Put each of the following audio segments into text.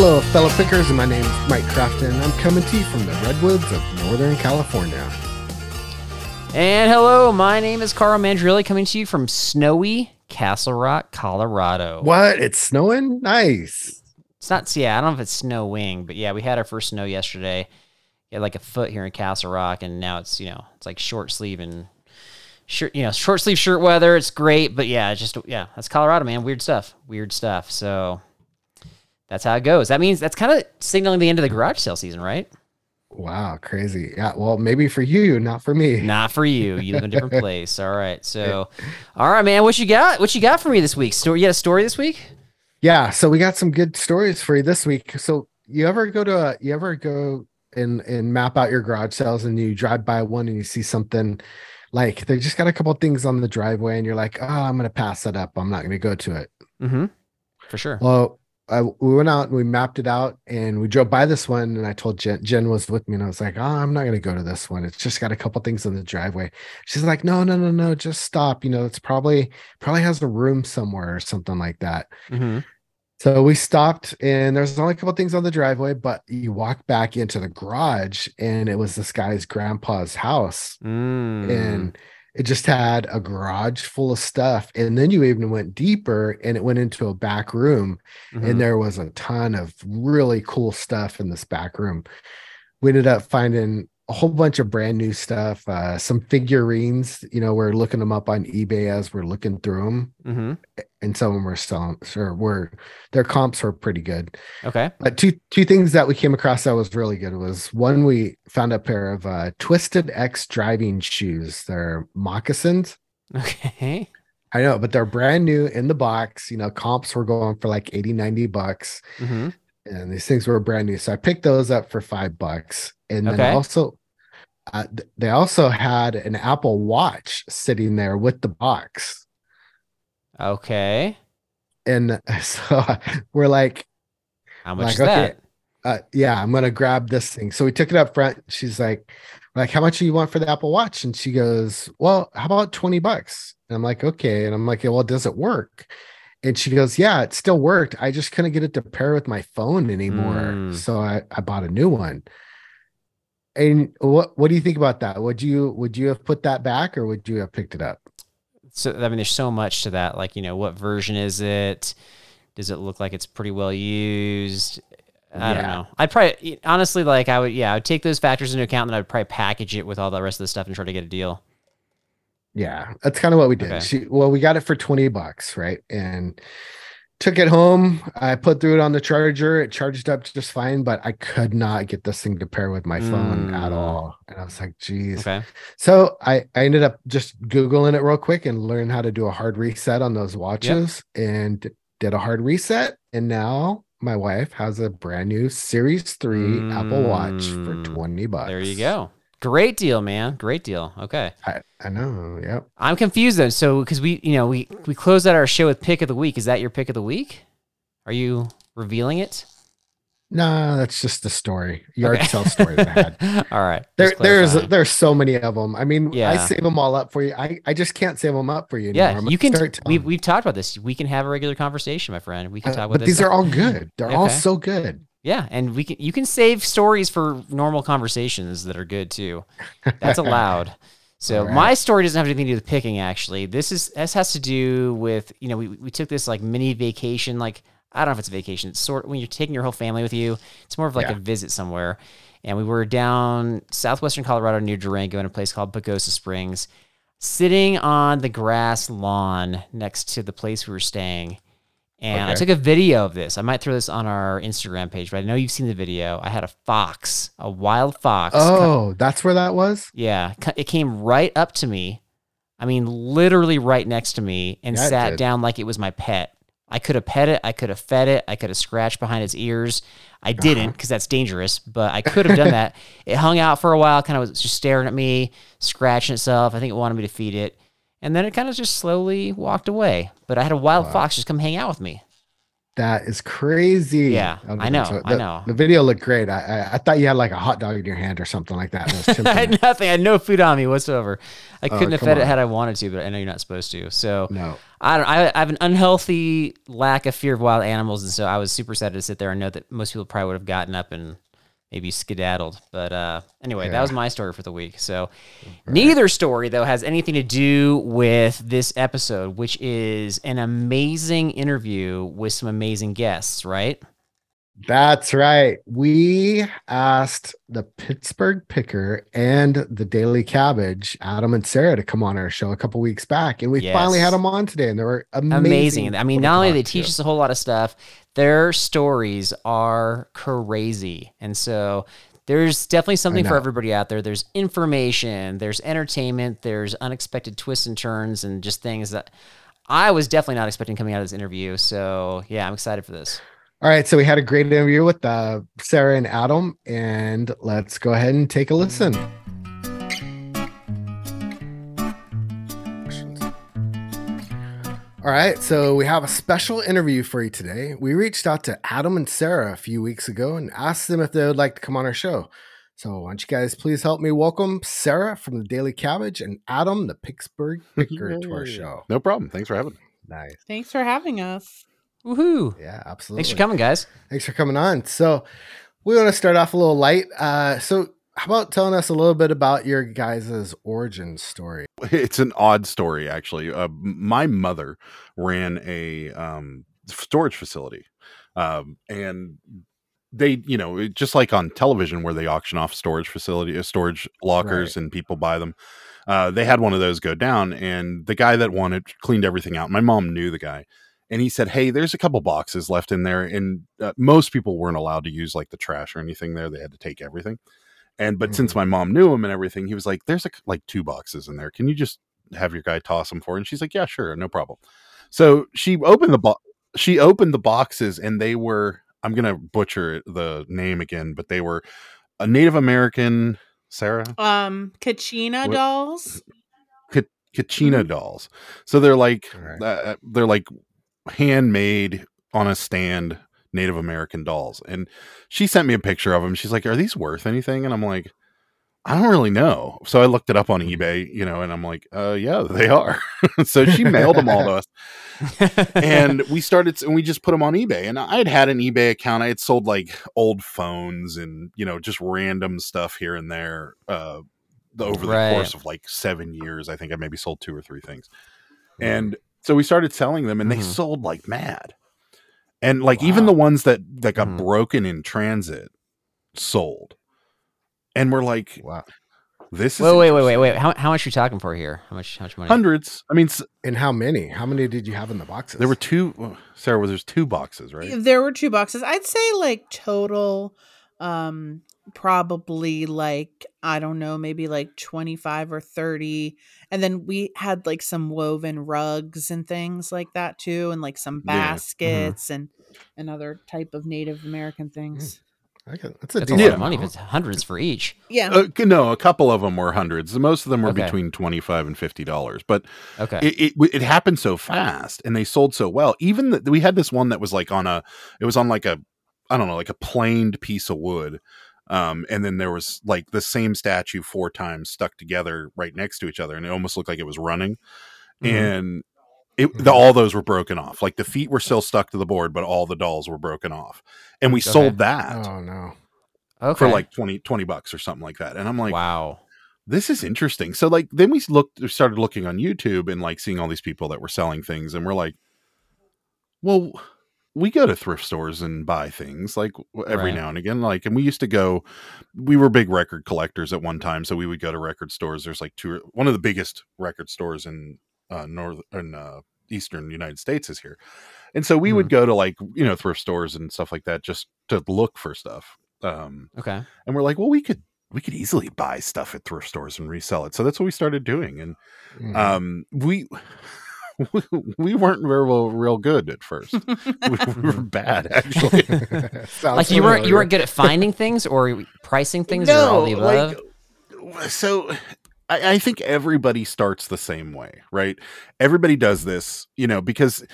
Hello, fellow pickers, and my name is Mike Crafton, I'm coming to you from the Redwoods of Northern California. And hello, my name is Carl Mandrilli, coming to you from snowy Castle Rock, Colorado. What? It's snowing? Nice. It's not, yeah, I don't know if it's snowing, but yeah, we had our first snow yesterday. Yeah, like a foot here in Castle Rock, and now it's you know it's like short sleeve and shirt, you know, short sleeve shirt weather. It's great, but yeah, it's just yeah, that's Colorado, man. Weird stuff, weird stuff. So that's how it goes. That means that's kind of signaling the end of the garage sale season, right? Wow, crazy. Yeah, well, maybe for you, not for me. Not for you. You live in a different place. All right. So, all right, man. What you got? What you got for me this week? Story? You got a story this week? Yeah. So we got some good stories for you this week. So you ever go to a, you ever go and and map out your garage sales and you drive by one and you see something like they just got a couple things on the driveway and you're like, oh, I'm gonna pass that up. I'm not gonna go to it. Mm-hmm. For sure. Well, I, we went out and we mapped it out and we drove by this one and I told Jen Jen was with me and I was like, oh, I'm not gonna go to this one. It's just got a couple things on the driveway. She's like, no, no, no, no, just stop. You know, it's probably probably has a room somewhere or something like that. Mm-hmm. So we stopped and there's only a couple things on the driveway, but you walk back into the garage and it was this guy's grandpa's house. Mm. And it just had a garage full of stuff. And then you even went deeper and it went into a back room Mhm. and there was a ton of really cool stuff in this back room. We ended up finding a whole bunch of brand new stuff, uh, some figurines. You know, we're looking them up on eBay as we're looking through them, Mhm. and some of them were selling. Sure, were their comps were pretty good. Okay. But two two things that we came across that was really good was one we found a pair of uh, Twisted X driving shoes. They're moccasins. Okay. I know, but they're brand new in the box. You know, comps were going for like 80, 90 bucks. Mm-hmm. And these things were brand new. So I picked those up for five bucks. And then Okay. also, uh, th- they also had an Apple Watch sitting there with the box. Okay. And so we're like, How much Like, is okay. that? uh, yeah, I'm gonna grab this thing. So we took it up front. She's like, like, how much do you want for the Apple Watch? And she goes, Well, how about 20 bucks? And I'm like, okay. And I'm like, well, does it work? And she goes, Yeah, it still worked. I just couldn't get it to pair with my phone anymore. Mm. So I, I bought a new one. And what what do you think about that? Would you would you have put that back or would you have picked it up? So I mean, there's so much to that. Like, you know, what version is it? Does it look like it's pretty well used? I don't know. I'd probably honestly like I would yeah, I would take those factors into account and I'd probably package it with all the rest of the stuff and try to get a deal. Yeah, that's kind of what we did. Okay. She well, we got it for 20 bucks, right? And took it home. I put through it on the charger. It charged up just fine, but I could not get this thing to pair with my phone at Mm. all. And I was like, geez. Okay. So I, I ended up just Googling it real quick and learn how to do a hard reset on those watches and did a hard reset. And now my wife has a brand new Series 3 Apple Watch for Mm. 20 bucks. There you go. Great deal, man. Great deal. Okay. I, I know. Yep. I'm confused though. So because we, you know, we we closed out our show with pick of the week. Is that your pick of the week? Are you revealing it? No, that's just the story. Yard Okay. stories I had. All right. There, there's there's so many of them. I mean, I save them all up for you. I, I just can't save them up for you. yeah. I'm You can. start We we've talked about this. We can have a regular conversation, my friend. We can uh, talk about but this. these stuff. are all good. They're all so good. Yeah, and we can you can save stories for normal conversations that are good too. That's allowed. So right. my story doesn't have anything to do with picking actually. This is this has to do with, you know, we we took this like mini vacation like I don't know if it's a vacation. It's sort when you're taking your whole family with you. It's more of like Yeah. a visit somewhere. And we were down southwestern Colorado near Durango in a place called Pagosa Springs, sitting on the grass lawn next to the place we were staying. And I took a video of this. I might throw this on our Instagram page, but I know you've seen the video. I had a fox, a wild fox. Oh, that's where that was. yeah, it came right up to me. I mean, literally right next to me and Yeah, sat down like it was my pet. I could have pet it. I could have fed it. I could have scratched behind its ears. I Uh-huh. didn't because that's dangerous, but I could have done that. It hung out for a while, kind of was just staring at me, scratching itself. I think it wanted me to feed it. And then it kind of just slowly walked away. But I had a wild Wow. fox just come hang out with me. That is crazy. Yeah, Okay, I know, so I the- know. The video looked great. I, I I thought you had like a hot dog in your hand or something like that. and it was I had nothing. I had no food on me whatsoever. I Oh, couldn't have fed it had I wanted to, but I know you're not supposed to. So no. I don't. I, I have an unhealthy lack of fear of wild animals, and so I was super sad to sit there and know that most people probably would have gotten up and maybe skedaddled. But uh, anyway, that was my story for the week. So neither story though has anything to do with this episode, which is an amazing interview with some amazing guests. Right? That's right. We asked the Pittsburgh Picker and the Daily Cabbage, Adam and Sarah, to come on our show a couple weeks back, and we finally had them on today, and they were amazing. amazing. I mean, not only they teach us a whole lot of stuff, their stories are crazy. And so there's definitely something for everybody out there. There's information, there's entertainment, there's unexpected twists and turns and just things that I was definitely not expecting coming out of this interview. So, yeah, I'm excited for this. All right, so we had a great interview with uh, Sarah and Adam, and let's go ahead and take a listen. All right, so we have a special interview for you today. We reached out to Adam and Sarah a few weeks ago and asked them if they would like to come on our show. So, why don't you guys please help me welcome Sarah from the Daily Cabbage and Adam, the Pittsburgh Picker, to our show. No problem. Thanks for having me. Nice. Thanks for having us. Woohoo. Yeah, absolutely. Thanks for coming, guys. Thanks for coming on. So, we want to start off a little light. Uh, so, how about telling us a little bit about your guys' origin story? It's an odd story, actually. Uh, my mother ran a um, storage facility, um, and they, you know, just like on television where they auction off storage facility, uh, storage lockers, and people buy them. Uh, they had one of those go down, and the guy that won it cleaned everything out. My mom knew the guy, and he said, "Hey, there's a couple boxes left in there, and uh, most people weren't allowed to use like the trash or anything there. They had to take everything." And but since my mom knew him and everything, he was like, "There's a, like two boxes in there. Can you just have your guy toss them for?" her?" And she's like, "Yeah, sure, no problem." So she opened the box. she opened the boxes, and they were I'm gonna butcher the name again, but they were a Native American Sarah Um, Kachina What- dolls. Kachina Mhm. dolls. So they're like Alright. uh, they're like handmade on a stand Native American dolls. And she sent me a picture of them. She's like, "Are these worth anything?" And I'm like, "I don't really know." So I looked it up on eBay, you know, and I'm like, "Uh, yeah, they are." so she mailed them all to us, and we started, and we just put them on eBay. And I had had an eBay account. I had sold like old phones and you know just random stuff here and there. Uh, the, over the Right. course of like seven years, I think I maybe sold two or three things. And so we started selling them, and they Mhm. sold like mad. And like even the ones that that got Mhm. broken in transit sold. And we're like, Wow. this is wait, wait, wait, wait, wait. How, how much are you talking for here? How much, how much money? Hundreds. I mean, s- And how many? How many did you have in the boxes? there were two. Sarah, was there's two boxes, right? There were two boxes. I'd say like total, um, probably like I don't know, maybe like twenty five or thirty. And then we had like some woven rugs and things like that too, and like some Yeah. Mm-hmm. baskets and and other type of Native American things. Okay, that's a That's a decent lot of money if it's hundreds for each. Yeah. Uh, no, a couple of them were hundreds. Most of them were Okay. between twenty five and fifty dollars. But Okay. it, it it happened so fast, and they sold so well. Even the, we had this one that was like on a, it was on like a, I don't know, like a planed piece of wood. Um, and then there was like the same statue four times stuck together right next to each other, and it almost looked like it was running. Mhm. And it, the, all those were broken off. Like the feet were still stuck to the board, but all the dolls were broken off. And we Okay. sold that Oh no. okay. for like 20, 20 bucks or something like that. And I'm like, wow. this is interesting. So like then we looked we started looking on YouTube and like seeing all these people that were selling things and we're like, well, we go to thrift stores and buy things like every Right. now and again. Like, and we used to go. We were big record collectors at one time, so we would go to record stores. There's like two, one of the biggest record stores in uh, north in uh, eastern United States is here, and so we would go to like you know thrift stores and stuff like that just to look for stuff. Um, Okay. and we're like, well, we could we could easily buy stuff at thrift stores and resell it. So that's what we started doing, and Mhm. um, we. We weren't real, real good at first. We were bad, actually. Sounds Like you weren't you weren't good at finding things or pricing things or all the above. like so I, I think everybody starts the same way right everybody does this you know because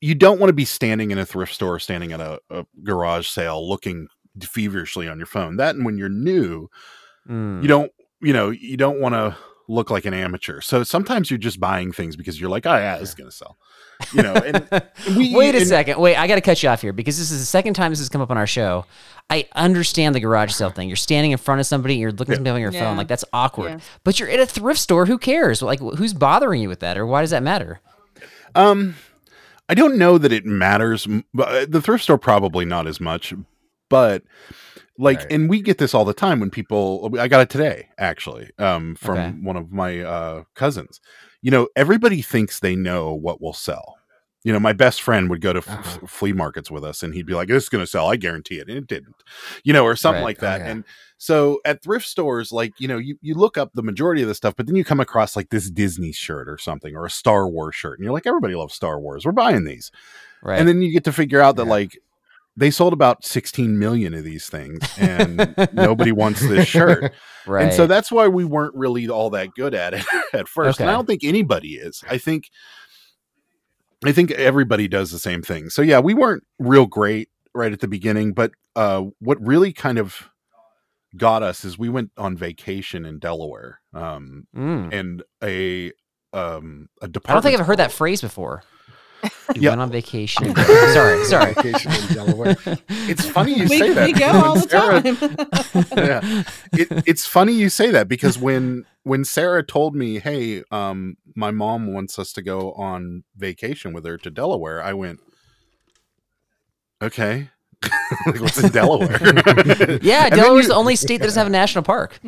you don't want to be standing in a thrift store, standing at a, a garage sale, looking feverishly on your phone. That and when you're new, Mm. you don't you know you don't want to look like an amateur. So sometimes you're just buying things because you're like, oh yeah, it's gonna sell. You know, and we- Wait a and- second. Wait, I got to cut you off here because this is the second time this has come up on our show. I understand the garage sale thing. You're standing in front of somebody, you're looking at something on your Yeah. phone, like that's awkward. Yeah. But you're at a thrift store. Who cares? Like, who's bothering you with that, or why does that matter? Um, I don't know that it matters. m- but, uh, The thrift store probably not as much, but like, Right. and we get this all the time when people. I got it today actually, um, from Okay. one of my uh cousins. You know, everybody thinks they know what will sell. You know, my best friend would go to f- Uh-huh. flea markets with us, and he'd be like, "This is going to sell, I guarantee it," and it didn't. You know, or something Right. like Oh, that. yeah. And so at thrift stores, like you know, you you look up the majority of the stuff, but then you come across like this Disney shirt or something, or a Star Wars shirt, and you're like, everybody loves Star Wars, we're buying these, Right. and then you get to figure out that Yeah. like they sold about 16 million of these things, and nobody wants this shirt, right. and so that's why we weren't really all that good at it at first. And I don't think anybody is. I think I think everybody does the same thing. So yeah, we weren't real great right at the beginning, but uh what really kind of got us is we went on vacation in Delaware. Um Mm. and a um a I department don't think I've heard that phrase before. You Yeah. went on vacation. sorry, sorry. Vacation in Delaware. It's funny you we, say that. we go because all when the Sarah- time. yeah. it, it's funny you say that because when when Sarah told me, "Hey, um, my mom wants us to go on vacation with her to Delaware," I went, "Okay, like, what's in Delaware?" Yeah, And then Delaware's you- the only state that doesn't have a national park.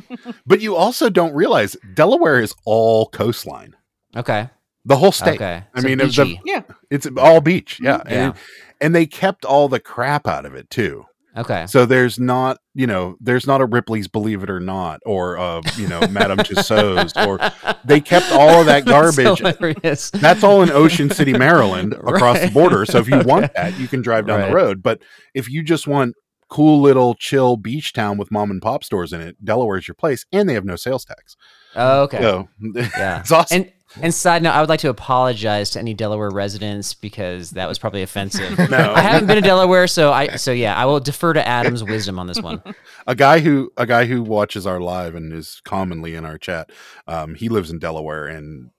But you also don't realize Delaware is all coastline, Okay. The whole state. Okay. I So mean, of the- beachy. yeah. It's all beach, yeah, Yeah. And, and they kept all the crap out of it too. Okay. So there's not, you know, there's not a Ripley's Believe It or Not or uh, you know, Madame Tussauds or they kept all of that That's garbage. hilarious. That's all in Ocean City, Maryland, across the border. So if you want that, you can drive down Right. the road. But if you just want cool little chill beach town with mom and pop stores in it, Delaware's your place, and they have no sales tax. Oh, okay. So Yeah. it's awesome. And and side note, I would like to apologize to any Delaware residents because that was probably offensive. No. I haven't been to Delaware, so I so yeah, I will defer to Adam's wisdom on this one. a guy who a guy who watches our live and is commonly in our chat um he lives in delaware and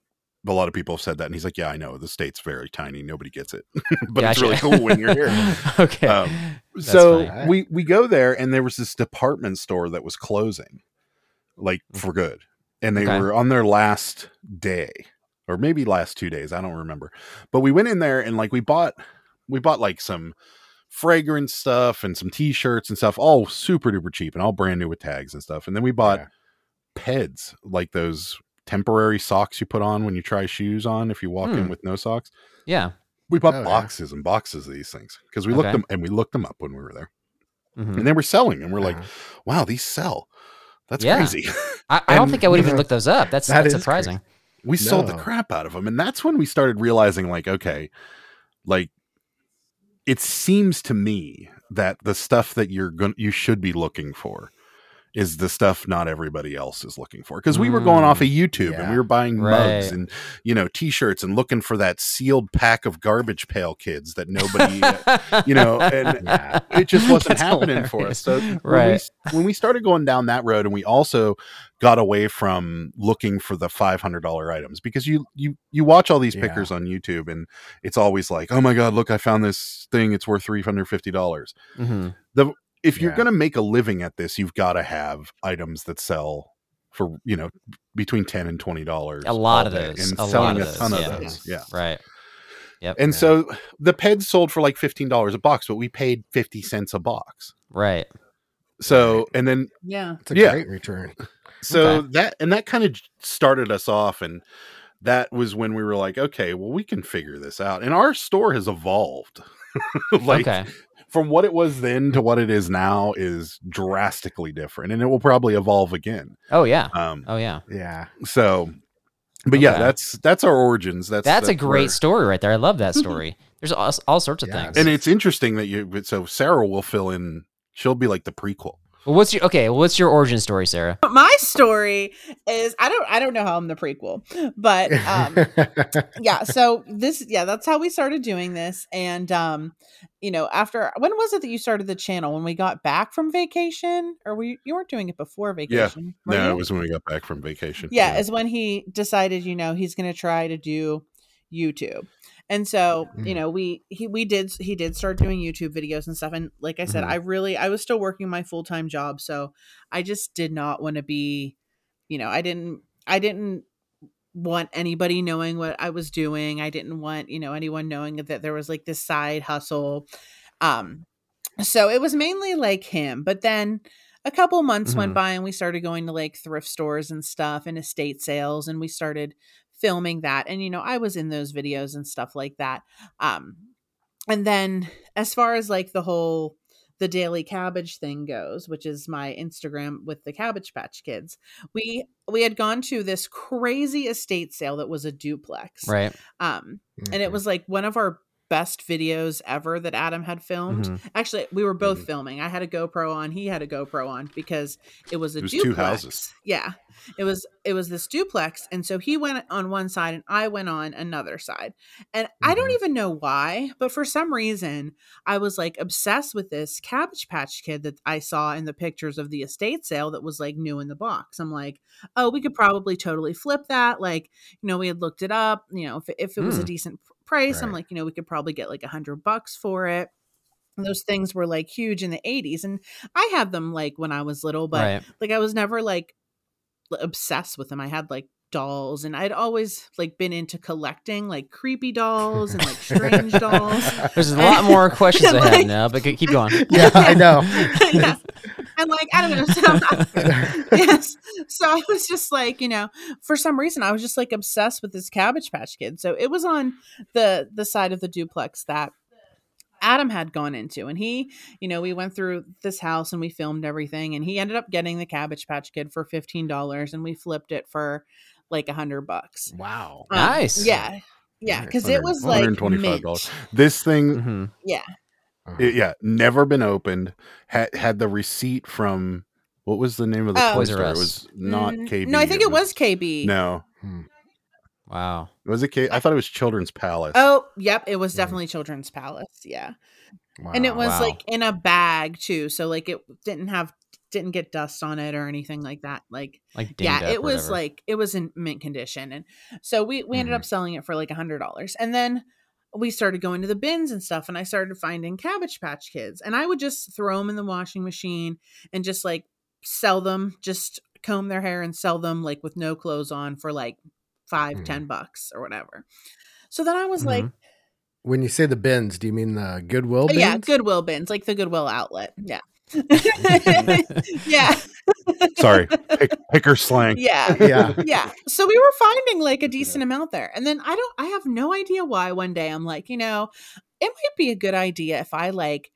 a lot of people have said that and he's like yeah i know the state's very tiny nobody gets it but it's really cool when you're here okay. um, so funny. we we go there and there was this department store that was closing like for good and they Okay. were on their last day or maybe last two days i don't remember but we went in there and like we bought we bought like some fragrance stuff and some t-shirts and stuff all super duper cheap and all brand new with tags and stuff and then we bought Yeah. peds like those temporary socks you put on when you try shoes on if you walk in Hmm. with no socks yeah. we bought Oh, yeah. boxes and boxes of these things because we looked them and we looked them up when we were there Mhm. and they were selling and we're like Uh-huh. wow these sell that's Yeah. crazy I, I don't think I would even look those up. That's that that's is surprising. we sold the crap out of them and that's when we started realizing like okay like it seems to me that the stuff that you're going you should be looking for is the stuff not everybody else is looking for because we were going off of mm, YouTube and we were buying mugs and you know t-shirts and looking for that sealed pack of garbage pail kids that nobody uh, you know and Yeah. it just wasn't That's happening for us. So hilarious. when we, when we started going down that road, and we also got away from looking for the five hundred dollar items because you you you watch all these Yeah. pickers on YouTube, and it's always like, oh my god, look, I found this thing. It's worth three hundred fifty dollars. Mm-hmm. If you're Yeah. going to make a living at this, you've got to have items that sell for you know between ten and twenty dollars. A lot of those. and a selling lot a ton those. of yeah. those. Yeah. Right. Yep. And Yeah. so the peds sold for like fifteen dollars a box, but we paid fifty cents a box. right. So and then Yeah. It's a Yeah. great return. so Okay. that and that kind of started us off and that was when we were like okay well we can figure this out and our store has evolved like okay. From what it was then to what it is now is drastically different and it will probably evolve again Oh yeah. um Oh yeah. Yeah. so but yeah that's that's our origins that's That's, a great where- story right there. I love that story. There's all, all sorts of Yeah. things. and it's interesting that you so sarah will fill in she'll be like the prequel Well, what's your okay? What's your origin story, Sarah? My story is I don't I don't know how I'm the prequel, but um yeah, so this yeah, that's how we started doing this and um you know, after when was it that you started the channel when we got back from vacation or we you weren't doing it before vacation? Yeah, No, you? it was when we got back from vacation. yeah, is when he decided, you know, he's going to try to do YouTube. And so, you Mm. know, we he we did he did start doing YouTube videos and stuff and like I said, Mhm. I really I was still working my full-time job, so I just did not want to be, you know, I didn't I didn't want anybody knowing what I was doing. I didn't want, you know, anyone knowing that there was like this side hustle. Um so it was mainly like him, but then a couple months went Mhm. by and we started going to like thrift stores and stuff and estate sales and we started filming that and you know I was in those videos and stuff like that. Um and then as far as like the whole the daily cabbage thing goes, which is my Instagram with the Cabbage Patch Kids. We we had gone to this crazy estate sale that was a duplex. Right. Um and Mhm. it was like one of our best videos ever that Adam had filmed. Mhm. Actually, we were both Mhm. filming. I had a GoPro on, he had a GoPro on because it was a It was two duplex. houses. Yeah. It was it was this duplex and so he went on one side and I went on another side. And I don't Mhm. even know why, but for some reason I was like obsessed with this Cabbage Patch Kid that I saw in the pictures of the estate sale that was like new in the box. I'm like, "Oh, we could probably totally flip that." Like, you know, we had looked it up, you know, if if it was a Hmm. decent price, I'm like, you know, we could probably get like a hundred bucks for it. And those things were like huge in the 80s. And I had them like when I was little, but right. like I was never like obsessed with them. I had like dolls and I'd always like been into collecting like creepy dolls and like strange dolls. There's a lot more questions I have Like- now, but keep going. yeah, I know. yeah. And like, I don't know. So, yes. So I was just like, you know, for some reason I was just like obsessed with this Cabbage Patch Kid. So it was on the the side of the duplex that Adam had gone into and he, you know, we went through this house and we filmed everything and he ended up getting the Cabbage Patch Kid for $15 and we flipped it for like a hundred bucks. Wow. Um, Nice. Yeah. Yeah. Cause it was like $125. This thing, Mhm. Uh-huh. it- yeah, never been opened. Had had the receipt from what was the name of the Oh. toy Toys R store? It was not Mm, KB. No, I think it was KB. No, Wow. was it K? I thought it was Children's Palace. Oh, yep. It was Mhm. definitely Children's Palace. Yeah. wow. and it was Wow. like in a bag too so like it didn't have didn't get dust on it or anything like that like Like yeah it was whatever. like it was in mint condition and so we we ended up selling it for like a hundred dollars and then we started going to the bins and stuff and i started finding cabbage patch kids and i would just throw them in the washing machine and just like sell them just comb their hair and sell them like with no clothes on for like five Mhm. ten bucks or whatever so then i was like Mhm. When you say the bins, do you mean the Goodwill Oh, bins? yeah, Goodwill bins, like the Goodwill outlet. Yeah. yeah. Sorry, pick, picker slang. Yeah. Yeah. Yeah. So we were finding like a decent amount there. And then I don't I have no idea why one day I'm like, you know, it might be a good idea if I like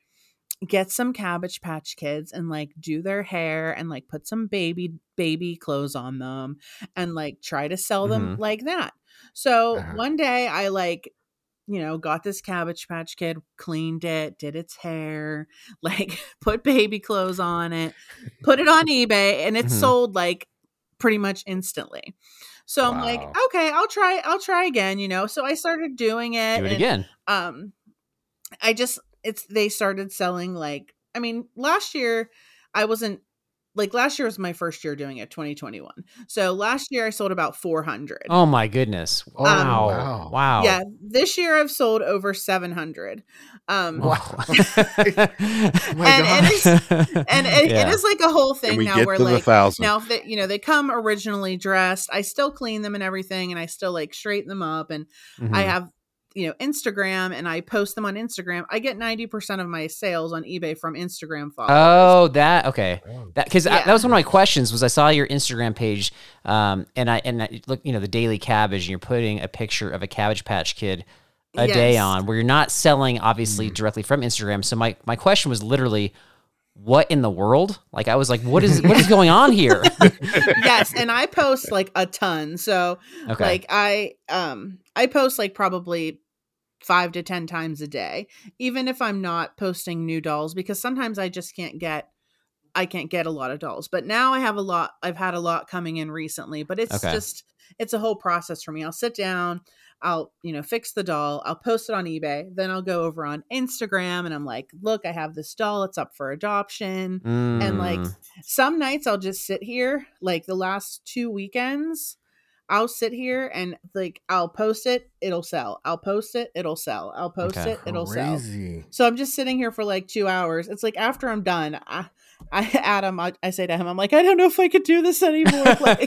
get some cabbage patch kids and like do their hair and like put some baby baby clothes on them and like try to sell them Mhm. like that. So Uh-huh. one day I like you know, got this cabbage patch kid, cleaned it, did its hair, like put baby clothes on it, put it on eBay, and it Mhm. sold like pretty much instantly. So I'm like, okay, I'll try, I'll try again, you know. So I started doing it. Do it and, again. Um, I just it's they started selling like I mean, last year I wasn't like last year was my first year doing it, 2021. So last year I sold about 400. Oh my goodness! Oh, Wow! wow. wow! Yeah, this year I've sold over 700. Um Wow. oh my And it is- and it, Yeah. it is like a whole And thing we now get where to the like thousand. now if they you know they come originally dressed i still clean them and everything and i still like straighten them up and i Mhm. have you know instagram and i post them on instagram i get 90% of my sales on ebay from instagram followers Oh, that okay. Oh. That because Yeah. that was one of my questions. Was I saw your Instagram page, um, and I and I look, you know, the daily cabbage, and you're putting a picture of a Cabbage Patch Kid a day on, where you're not selling obviously Mm. directly from Instagram. So my my question was literally, what in the world? Like I was like, what is what is going on here? yes and i post like a ton so Okay. like i um i post like probably five to ten times a day even if i'm not posting new dolls because sometimes i just can't get I can't get a lot of dolls. But now I have a lot. I've had a lot coming in recently, but it's Okay. just it's a whole process for me. I'll sit down, I'll, you know, fix the doll, I'll post it on eBay, then I'll go over on Instagram and I'm like, look, I have this doll, it's up for adoption. And like Mm. some nights I'll just sit here, like the last two weekends, I'll sit here and like I'll post it, it'll sell. I'll post it, it'll sell. I'll post Okay. it, it'll sell. So I'm just sitting here for like two hours. It's like after I'm done, I, I Adam, I, I say to him, I'm like, I don't know if I could do this anymore. Like,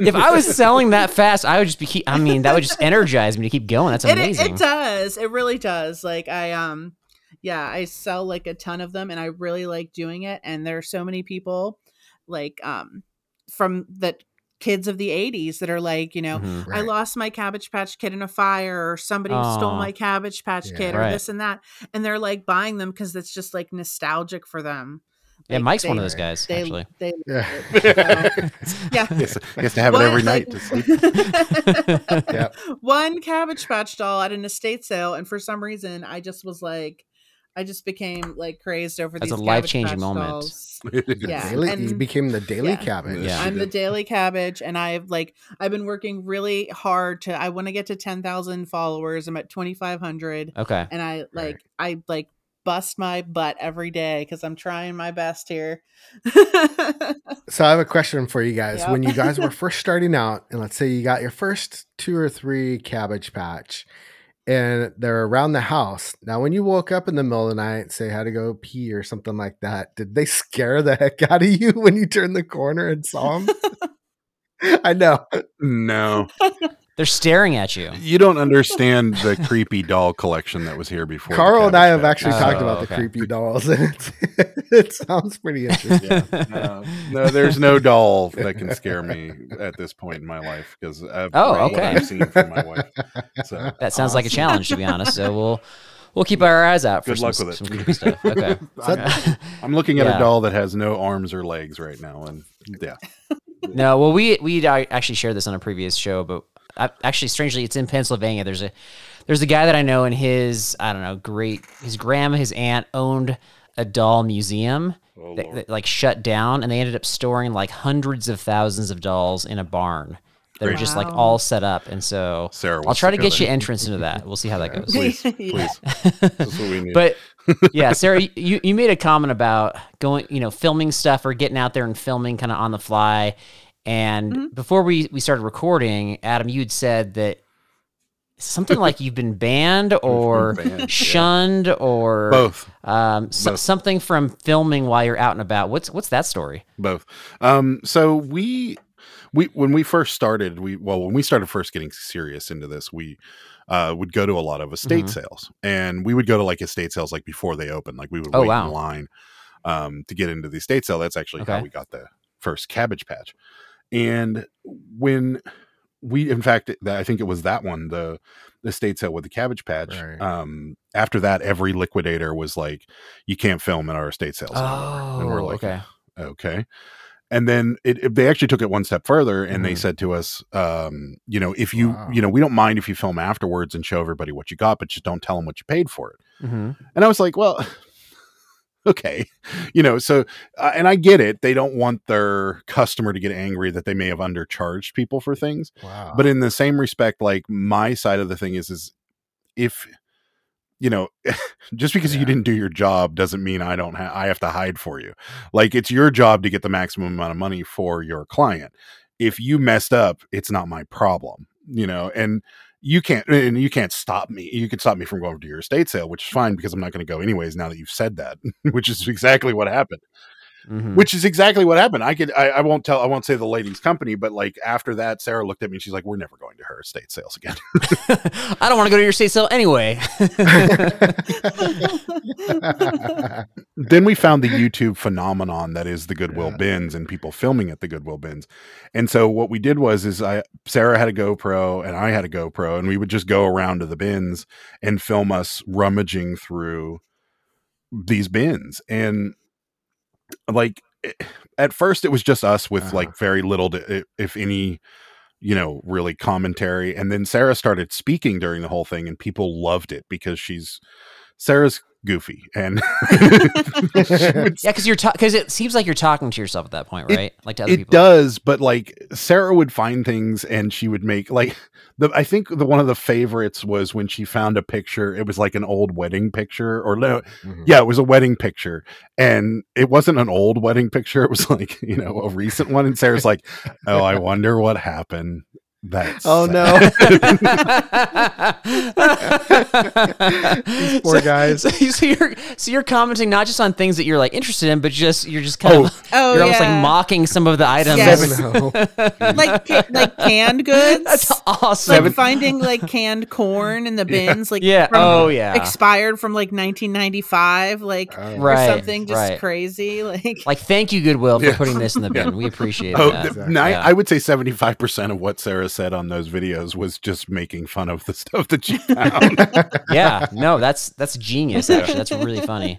if I was selling that fast, I would just be. Keep, I mean, that would just energize me to keep going. That's it, it, amazing. it does. It really does. Like I um yeah, I sell like a ton of them and I really like doing it. And there are so many people like um from the kids of the 80s that are like, you know, Mhm. I lost my cabbage patch kid in a fire or somebody stole my cabbage patch Yeah. kid or Right. this and that. And they're like buying them because it's just like nostalgic for them. Yeah, Like, Mike's one of those guys. They, actually, they Yeah. yeah. He has, he has to have it every night to sleep. Yep. One cabbage patch doll at an estate sale, and for some reason, I just was like, I just became like crazed over That's these a life-changing Patch moment. Yeah, daily, and- you became the daily yeah. cabbage. Yeah. I'm the daily cabbage, and I've like I've been working really hard to. I want to get to ten thousand followers. I'm at twenty five hundred, okay. and I like I like bust my butt every day because I'm trying my best here. So I have a question for you guys. Yep. When you guys were first starting out, and let's say you got your first two or three cabbage patch, and they're around the house. Now, when you woke up in the middle of the night, say had to go pee or something like that, did they scare the heck out of you when you turned the corner and saw them? I know. No, They're staring at you. you don't understand the creepy doll collection that was here before. Carl and I have Patch. actually Oh, talked about oh, okay. the creepy dolls, and it sounds pretty interesting. no, no, there's no doll that can scare me at this point in my life because of Oh, okay. I've seen from my wife. So That sounds like a challenge, to be honest. So we'll we'll keep our eyes out for Good some, luck with it. creepy stuff. Okay. So- I'm looking at Yeah. a doll that has no arms or legs right now, and yeah, No, well, we we actually shared this on a previous show, but I, actually, strangely, it's in Pennsylvania. There's a there's a guy that I know, and his I don't know, great his grandma, his aunt owned a doll museum Oh, that, that, like shut down, and they ended up storing like hundreds of thousands of dolls in a barn. That are Great. just like all set up, and so Sarah I'll try to to get you entrance into that. We'll see how that goes. please, Yeah. please, that's what we need. But yeah, Sarah, you, you made a comment about going, you know, filming stuff or getting out there and filming kind of on the fly. And Mm-hmm. before we, we started recording, Adam, you'd said that something like you've been banned or banned, yeah. shunned or both, um, so, Both. something from filming while you're out and about. What's what's that story? both. Um, so we, we when we first started, we well when we started first getting serious into this, we uh, would go to a lot of estate Mhm. sales, and we would go to like estate sales like before they open. Like we would Oh, wait wow. in line um, to get into the estate sale. That's actually how we got the first Cabbage Patch. And when we, in fact, I think it was that one, the the estate sale with the Cabbage Patch. Right. Um, after that, every liquidator was like, "You can't film at our estate sales." anymore." and we're Oh, like, okay. okay and then it, it- they actually took it one step further and they Mhm. said to us um, you know if you Wow. you know we don't mind if you film afterwards and show everybody what you got but just don't tell them what you paid for it hmm and i was like well okay. You know so uh, and i get it they don't want their customer to get angry that they may have undercharged people for things Wow. but in the same respect like my side of the thing is is if you know just because you didn't do your job doesn't mean i don't ha- i have to hide for you. Like it's your job to get the maximum amount of money for your client. If you messed up it's not my problem you know and you can't and you can't stop me you can stop me from going to your estate sale which is fine because i'm not going to go anyways now that you've said that which is exactly what happened hmm which is exactly what happened. I could, I, I won't tell, I won't say the lady's company, but like after that, Sarah looked at me and she's like, "We're never going to her estate sales again." I don't want to go to your estate sale anyway. then we found the YouTube phenomenon that is the Goodwill Yeah. bins and people filming at the Goodwill bins. And so what we did was, is I, Sarah had a GoPro and I had a GoPro, and we would just go around to the bins and film us rummaging through these bins and like it- at first it was just us with Uh-huh. like very little to, if any you know really commentary and then sarah started speaking during the whole thing and people loved it because she's sarah's goofy and Yeah, because you're because it seems like you're talking to yourself at that point, It- right? like to other people. it people. does but like sarah would find things and she would make like the i think the one of the favorites was when she found a picture it was like an old wedding picture or no Mhm. yeah it was a wedding picture and it wasn't an old wedding picture it was like you know a recent one and sarah's like oh i wonder what happened that's Oh, no. These poor guys. So, so you're so you're commenting not just on things that you're like interested in, but just you're just kind Oh, of Oh, you're almost like mocking some of the items. Yes. Seven oh. like like canned goods. That's awesome. like finding like canned corn in the bins, like yeah. from- Oh yeah. expired from like 1995, like Oh. or Right, something just right. crazy. Like, like thank you Goodwill for Yeah. putting this in the bin. We appreciate Oh, that. th- I, Yeah. I would say 75% of what Sarah said on those videos was just making fun of the stuff that she found. yeah, no, that's that's genius. Actually, that's really funny.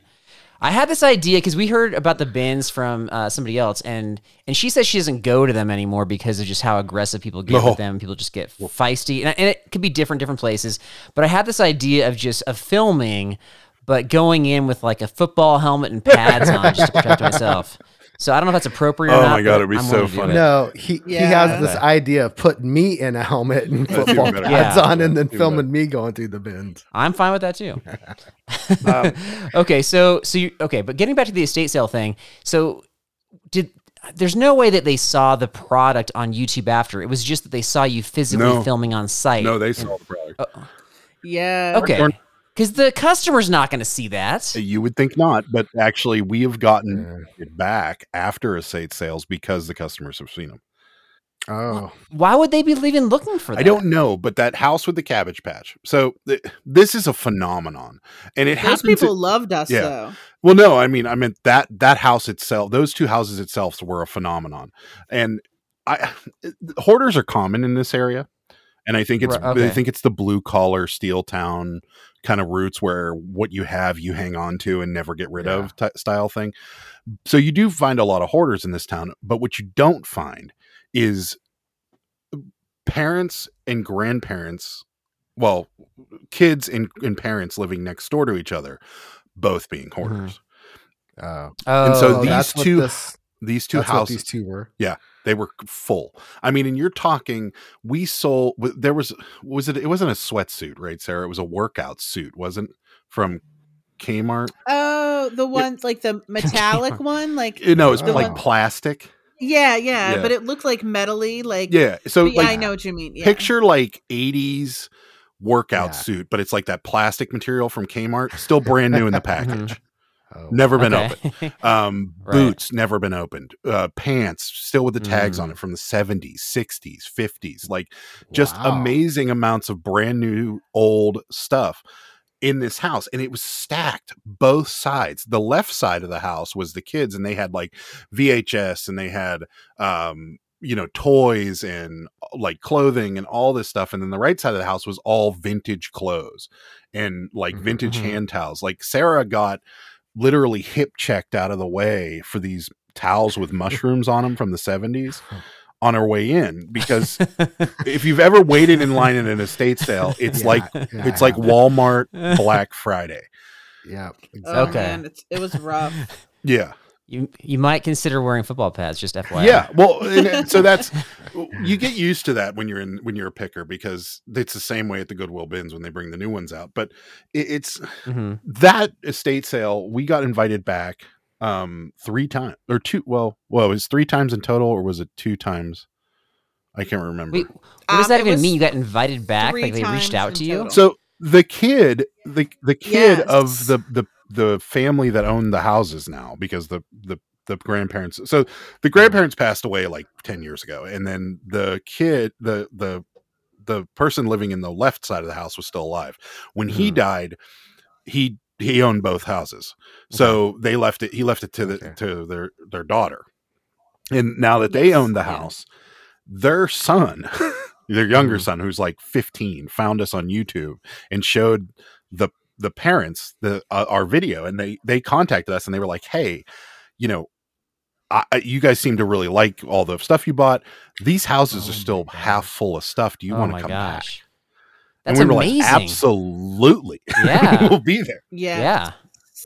I had this idea because we heard about the bins from uh, somebody else, and and she says she doesn't go to them anymore because of just how aggressive people get No. with them. People just get feisty, and, and it could be different different places. But I had this idea of just of filming, but going in with like a football helmet and pads on just to protect myself. So I don't know if that's appropriate. or Oh not, my God, it'd be I'm so willing to do funny. No, he, he has this idea of putting me in a helmet and That's football even better. pads Yeah. on and then Even filming me going through the bins. I'm fine with that too. Um, okay, so so you okay, but getting back to the estate sale thing, so did there's no way that they saw the product on YouTube after. It was just that they saw you physically No. filming on site. no, they saw the product. yeah, Okay. Or- Because the customer's not going to see that. You would think not, but actually, we have gotten Yeah. it back after estate sales because the customers have seen them. Oh, Why would they be leaving looking for that? I don't know, but that house with the cabbage patch. So th- this is a phenomenon, and it those happens. people at- loved us yeah. though. well, no, I mean, I meant that that house itself. Those two houses itself were a phenomenon, and I hoarders are common in this area, and I think it's Right, okay. I think it's the blue collar steel town kind of roots where what you have you hang on to and never get rid Yeah. of t- style thing. So you do find a lot of hoarders in this town, but what you don't find is uh, parents and grandparents, well, kids and, and parents living next door to each other, both being mm-hmm. hoarders. oh. Oh, And so Oh, these two this- These two houses, these two were. They were full. I mean, and you're talking, we sold, there was, was it, it wasn't a sweatsuit, right, Sarah? It was a workout suit, wasn't from Kmart? Oh, the one like the metallic one, like You know, it's The like one- plastic. yeah, yeah, Yeah. but it looked like metally, like Yeah. So, yeah, I know what you mean. Yeah. picture like 80s workout Yeah. suit, but it's like that plastic material from Kmart, still brand new in the mm-hmm. package. Oh, Never been okay. open. Um, Right. boots never been opened. Uh, pants still with the tags Mm. on it from the 70s, 60s, 50s. Like just wow. amazing amounts of brand new old stuff in this house and it was stacked both sides the left side of the house was the kids and they had like vhs and they had um you know toys and like clothing and all this stuff and then the right side of the house was all vintage clothes and like Mhm, vintage mhm. hand towels like sarah got literally hip checked out of the way for these towels with mushrooms on them from the 70s on our way in because if you've ever waited in line at an estate sale it's Yeah, like yeah, it's like. Walmart Black Friday. Yeah. Oh Okay. man, it's, it was rough. Yeah. You you might consider wearing football pads. Just FYI. Yeah. Well, and, and so that's you get used to that when you're in when you're a picker because it's the same way at the Goodwill bins when they bring the new ones out. But it, it's Mhm. that estate sale. We got invited back um three times or two. Well, well, it was three times in total, or was it two times? I can't remember. Wait, what does Um, that even was mean? You got invited back? Like they reached out in to you? So the kid, the the kid of the the the family that owned the houses now, because the the the grandparents. So the grandparents passed away like ten years ago, and then the kid, the the the person living in the left side of the house was still alive. When he Mhm. died, he he owned both houses, so they left it. He left it to the Okay. to their their daughter, and now that they own the house, their son, their younger Mhm. son, who's like fifteen, found us on YouTube and showed the the parents the uh, our video, and they they contacted us and they were like, "Hey, you know." I, I- you guys seem to really like all the stuff you bought. These houses Oh are still my half full of stuff. Do you oh want to come back? gosh. And That's we were amazing. like, absolutely. Yeah. we'll be there. Yeah. yeah.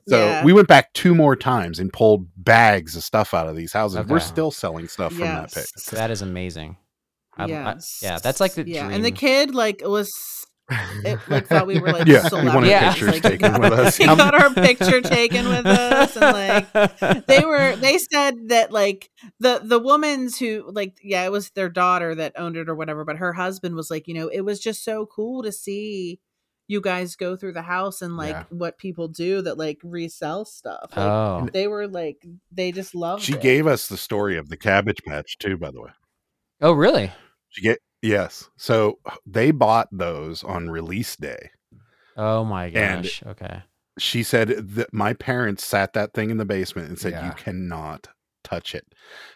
So yeah. we went back two more times and pulled bags of stuff out of these houses. We're still selling stuff from that pit. Yes. That is amazing. I- I- Yes. yeah, that's like the yeah, dream. and the kid like was it like thought we were like Yeah, he celebrities. wanted Yeah. pictures like, taken with us. he got our picture taken with us and like they were they said that like the the woman's who like yeah it was their daughter that owned it or whatever but her husband was like you know it was just so cool to see you guys go through the house and like Yeah. what people do that like resell stuff like, oh, they were like they just loved She it. gave us the story of the Cabbage Patch too, by the way. oh, really? She get yes. So they bought those on release day. Oh my And- gosh. okay. She said that my parents sat that thing in the basement and said, Yeah. "You cannot touch it."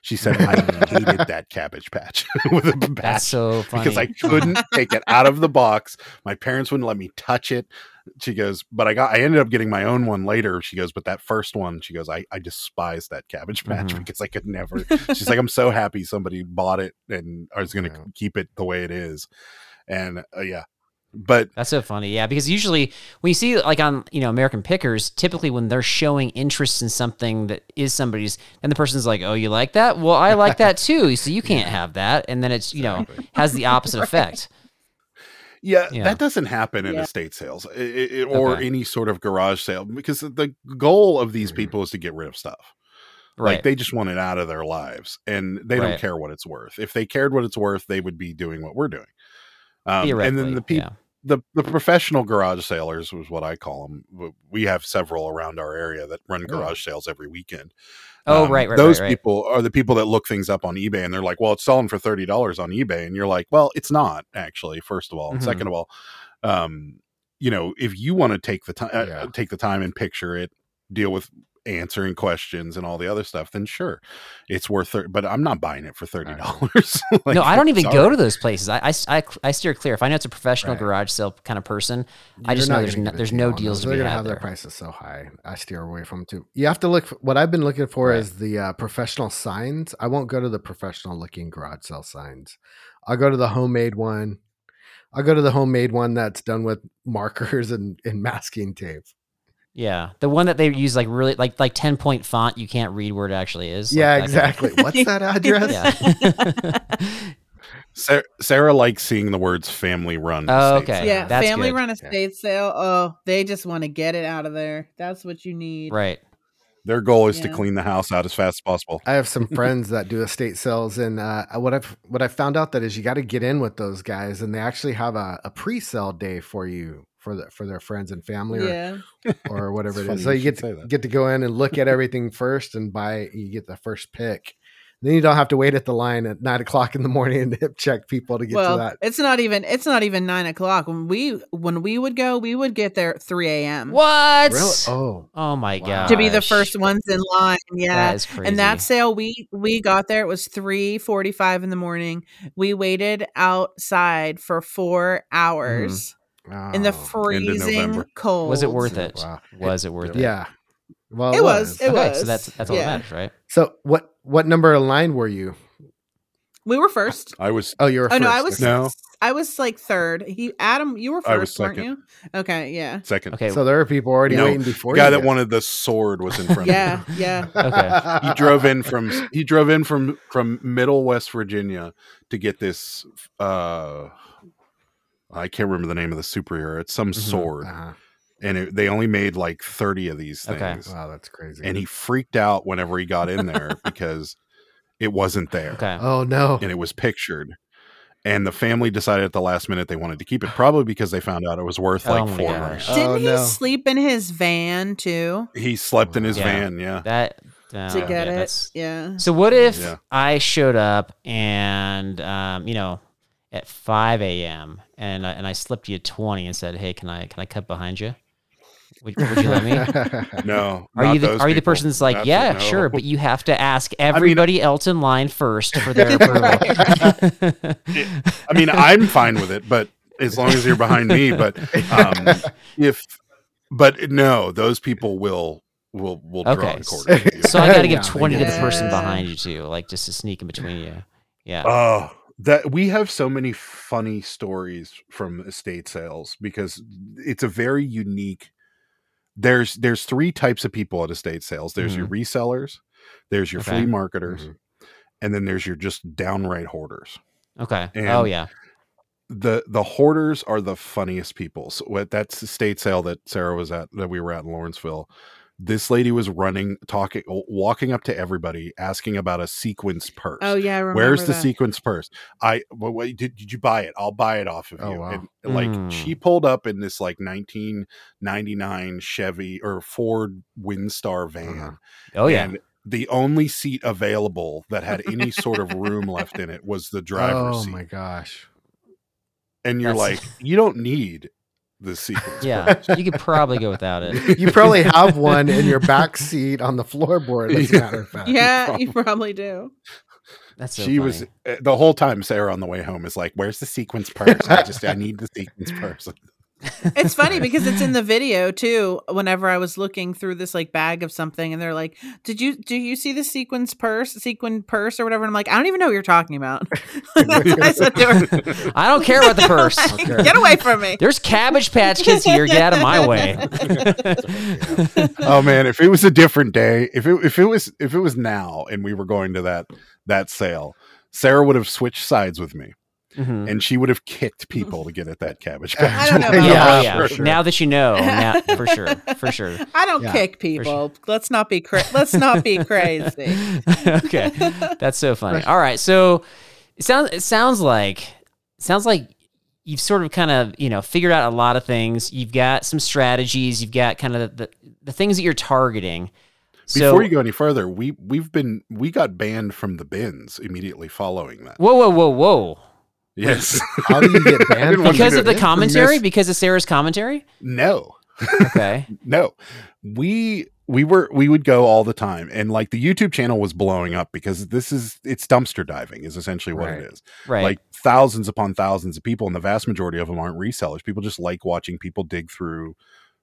She said, "I hated that Cabbage Patch with a That's so funny. because I couldn't take it out of the box. My parents wouldn't let me touch it." She goes, "But I got. I ended up getting my own one later." She goes, "But that first one, she goes, I I despise that Cabbage Patch Mhm. because I could never." She's like, "I'm so happy somebody bought it and I was going to Yeah. keep it the way it is." And uh, yeah, but That's so funny. Yeah, because usually when you see like on you know American Pickers, typically when they're showing interest in something that is somebody's, and the person's like, "Oh, you like that? Well, I like that too. So you can't have that." And then it's you know has the opposite effect. Yeah, Yeah. that doesn't happen in Yeah. estate sales i- i- i- or Okay. any sort of garage sale because the goal of these Mhm. people is to get rid of stuff. Right. Like they just want it out of their lives and they don't care what it's worth. If they cared what it's worth, they would be doing what we're doing. Um, and then the people, yeah. the, the professional garage sailors was what I call them. We have several around our area that run Oh. garage sales every weekend. Oh, Um, right, right, Those right, right. people are the people that look things up on eBay and they're like, well, it's selling for $30 on eBay. And you're like, well, it's not actually, first of all. And Mhm. second of all, um, you know, if you want to take the time, Yeah. uh, take the time and picture it, deal with answering questions and all the other stuff, then sure, it's worth. Thir- but I'm not buying it for thirty dollars. no, I don't even go to those places. I, I, I, I steer clear. If I know it's a professional Right. garage sale kind of person, I You're just know there's no, there's deal no deals to They're be gonna had have their there. prices so high. I steer away from them too. You have to look. For, what I've been looking for Right. is the uh, professional signs. I won't go to the professional looking garage sale signs. I'll go to the homemade one. I'll go to the homemade one that's done with markers and, and masking tape. Yeah, the one that they use like really like like ten point font. You can't read where it actually is. like yeah, that kind of- exactly. What's that address? Yeah. Sarah, Sarah likes seeing the words "family run." Oh, okay. sale. yeah, that's family good. run estate sale. Oh, they just want to get it out of there. That's what you need. right. Their goal is to clean the house out as fast as possible. I have some friends that do estate sales, and uh, what I've what I found out that is you got to get in with those guys, and they actually have a, a pre-sale day for you for the for their friends and family, or, Yeah. or whatever It's it is. funny So you you get to, get to go in and look at everything first, and buy. You get the first pick. Then you don't have to wait at the line at nine o'clock in the morning and hip check people to get well, to that. it's not even it's not even nine o'clock. When we when we would go, we would get there at three a.m. What? Really? Oh, Oh my Wow. god. to be the first ones in line. Yeah. That is crazy. And that sale, we we got there. It was three forty five in the morning. We waited outside for four mm-hmm. hours in the Oh. freezing cold. was it worth it? Wow. Was it worth it? Yeah. Well, It was. It Okay, was. so that's that's all yeah. that matters, right? So what what number of line were you? We were first. I was Oh, you were. Oh no. I was. No. I was like third. He Adam, you were first, I was weren't you? Okay, yeah, second. Okay. So there were people already No, waiting before The guy you that wanted the sword was in front yeah, of yeah. Okay. He drove in from he drove in from from middle West Virginia to get this uh I can't remember the name of the superhero. It's some Mhm. sword. Uh-huh. And it, they only made like 30 of these Okay. things. Wow, that's crazy. And he freaked out whenever he got in there because it wasn't there. Okay. oh no. and it was pictured. And the family decided at the last minute they wanted to keep it, probably because they found out it was worth like Oh my four gosh. grand. Oh, Didn't he no. sleep in his van too He slept in his Yeah. van, yeah. That uh, to yeah, get it? that's- Yeah. So what if Yeah. I showed up and um, you know, at five a.m. and I, and I slipped you a twenty and said, "Hey, can I can I cut behind you? Would, would you let me?" No. Are you the those Are you the person that's like, That's- yeah, no. sure, but you have to ask everybody else in line first for their approval. I mean, I'm fine with it, but as long as you're behind me. But um, if, but no, those people will will will draw Okay. and quarter. so I got to give Yeah, twenty to the person behind you too, like just to sneak in between you. Yeah. Oh, that we have so many funny stories from estate sales because it's a very unique there's there's three types of people at estate sales. There's your resellers, there's your Mm-hmm. Okay. flea marketers, Mhm. and then there's your just downright hoarders. Okay. And- oh yeah. the the hoarders are the funniest people. So what that's the state sale that Sarah was at that we were at in Lawrenceville. This lady was running, talking, walking up to everybody, asking about a sequence purse. Oh yeah, I remember Where's the that. sequence purse? I well, wait, did, did you buy it? I'll buy it off of Oh, you. wow. And like Mm. she pulled up in this like 1999 Chevy or Ford Windstar van. Uh-huh. Oh yeah. And the only seat available that had any sort of room left in it was the driver's oh seat. Oh my gosh. and you're That's- like, you don't need the sequence. yeah. You could probably go without it. You probably have one in your back seat on the floorboard, as a matter of fact. Yeah, you probably do. That's so she funny. was uh, the whole time. Sarah on the way home is like, "Where's the sequence purse? I just I need the sequence purse." It's funny because it's in the video too. Whenever I was looking through this like bag of something, and they're like, "Did you do you see the sequence purse, sequin purse, or whatever?" And I'm like, "I don't even know what you're talking about." I said to her. I don't care about the purse. Okay. Get away from me. There's Cabbage Patch Kids here. Get out of my way. oh man, if it was a different day, if it if it was if it was now, and we were going to that that sale, Sarah would have switched sides with me, Mhm. and she would have kicked people to get at that cabbage patch. I patch. don't know Yeah, about yeah. sure. Now that you know, now, for sure, for sure. I don't Yeah, kick people. Let's not be cra- let's not be crazy. okay, that's so funny. All right, so it sounds it sounds like sounds like you've sort of kind of you know figured out a lot of things. You've got some strategies. You've got kind of the, the, the things that you're targeting. So, Before you go any further, we we've been we got banned from the bins immediately following that. whoa, whoa, whoa, whoa! Yes, How do you get banned? Because of the commentary, Miss- because of Sarah's commentary. no, Okay, no, we we were we would go all the time, and like the YouTube channel was blowing up because this is it's dumpster diving is essentially what Right. it is. right. Like thousands upon thousands of people, and the vast majority of them aren't resellers. People just like watching people dig through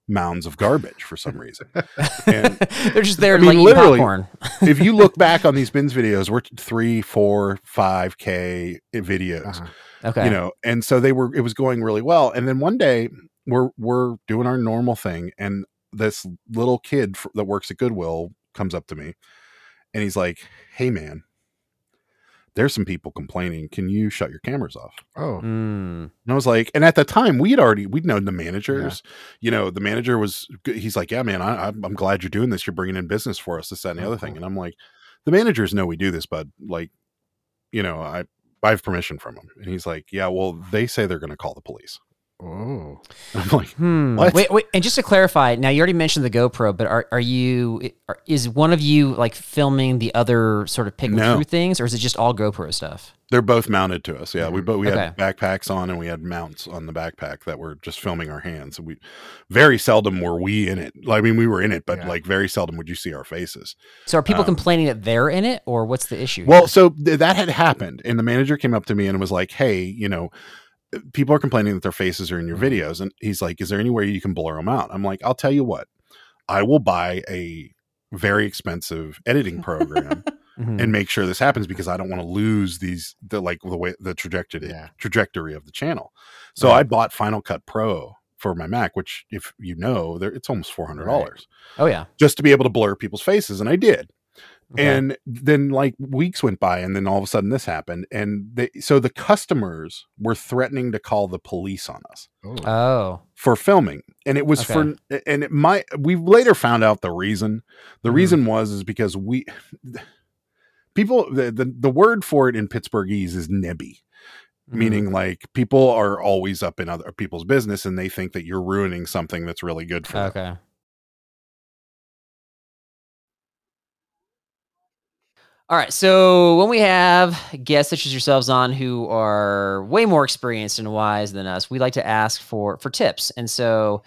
mounds of garbage for some reason. And They're just there I mean, like literally, popcorn. if you look back on these bins videos, we're three, four, five k videos. Uh-huh. Okay, you know and so they were it was going really well and then one day we're we're doing our normal thing and this little kid f- that works at goodwill comes up to me and he's like hey man there's some people complaining can you shut your cameras off? Oh, Mm, and i was like and at the time we had already we'd known the managers. You know the manager was he's like yeah man I, i'm I'm glad you're doing this. You're bringing in business for us this that and the Oh, other cool. thing and i'm like the managers know we do this bud like you know i I have permission from him. And he's like, Yeah, well, they say they're going to call the police. Oh, I'm like, Hmm. What? Wait, wait, and just to clarify, now you already mentioned the GoPro, but are are you are, is one of you like filming the other sort of pick No. crew things, or is it just all GoPro stuff? they're both mounted to us. Yeah, we both we had backpacks on and we had mounts on the backpack that were just filming our hands. We very seldom were we in it. I mean, we were in it, but Yeah. like very seldom would you see our faces. So are people Um, complaining that they're in it, or what's the issue? Well, here? so th- that had happened, and the manager came up to me and was like, "Hey, you know." People are complaining that their faces are in your Mhm. videos, and he's like, "Is there any way you can blur them out?" I'm like, "I'll tell you what, I will buy a very expensive editing program Mhm. and make sure this happens because I don't want to lose these the like the way the trajectory Yeah. trajectory of the channel. So Right. I bought Final Cut Pro for my Mac, which if you know, there it's almost four hundred dollars oh yeah, just to be able to blur people's faces, and I did. Okay. And then like weeks went by, and then all of a sudden this happened, and they so the customers were threatening to call the police on us oh, oh for filming and it was for and it might we later found out the reason the Mhm. reason was is because we people the, the the word for it in pittsburghese is nebby Mhm. meaning like people are always up in other people's business and they think that you're ruining something that's really good for them okay. All right, so when we have guests such as yourselves on who are way more experienced and wise than us, we like to ask for for tips. And so,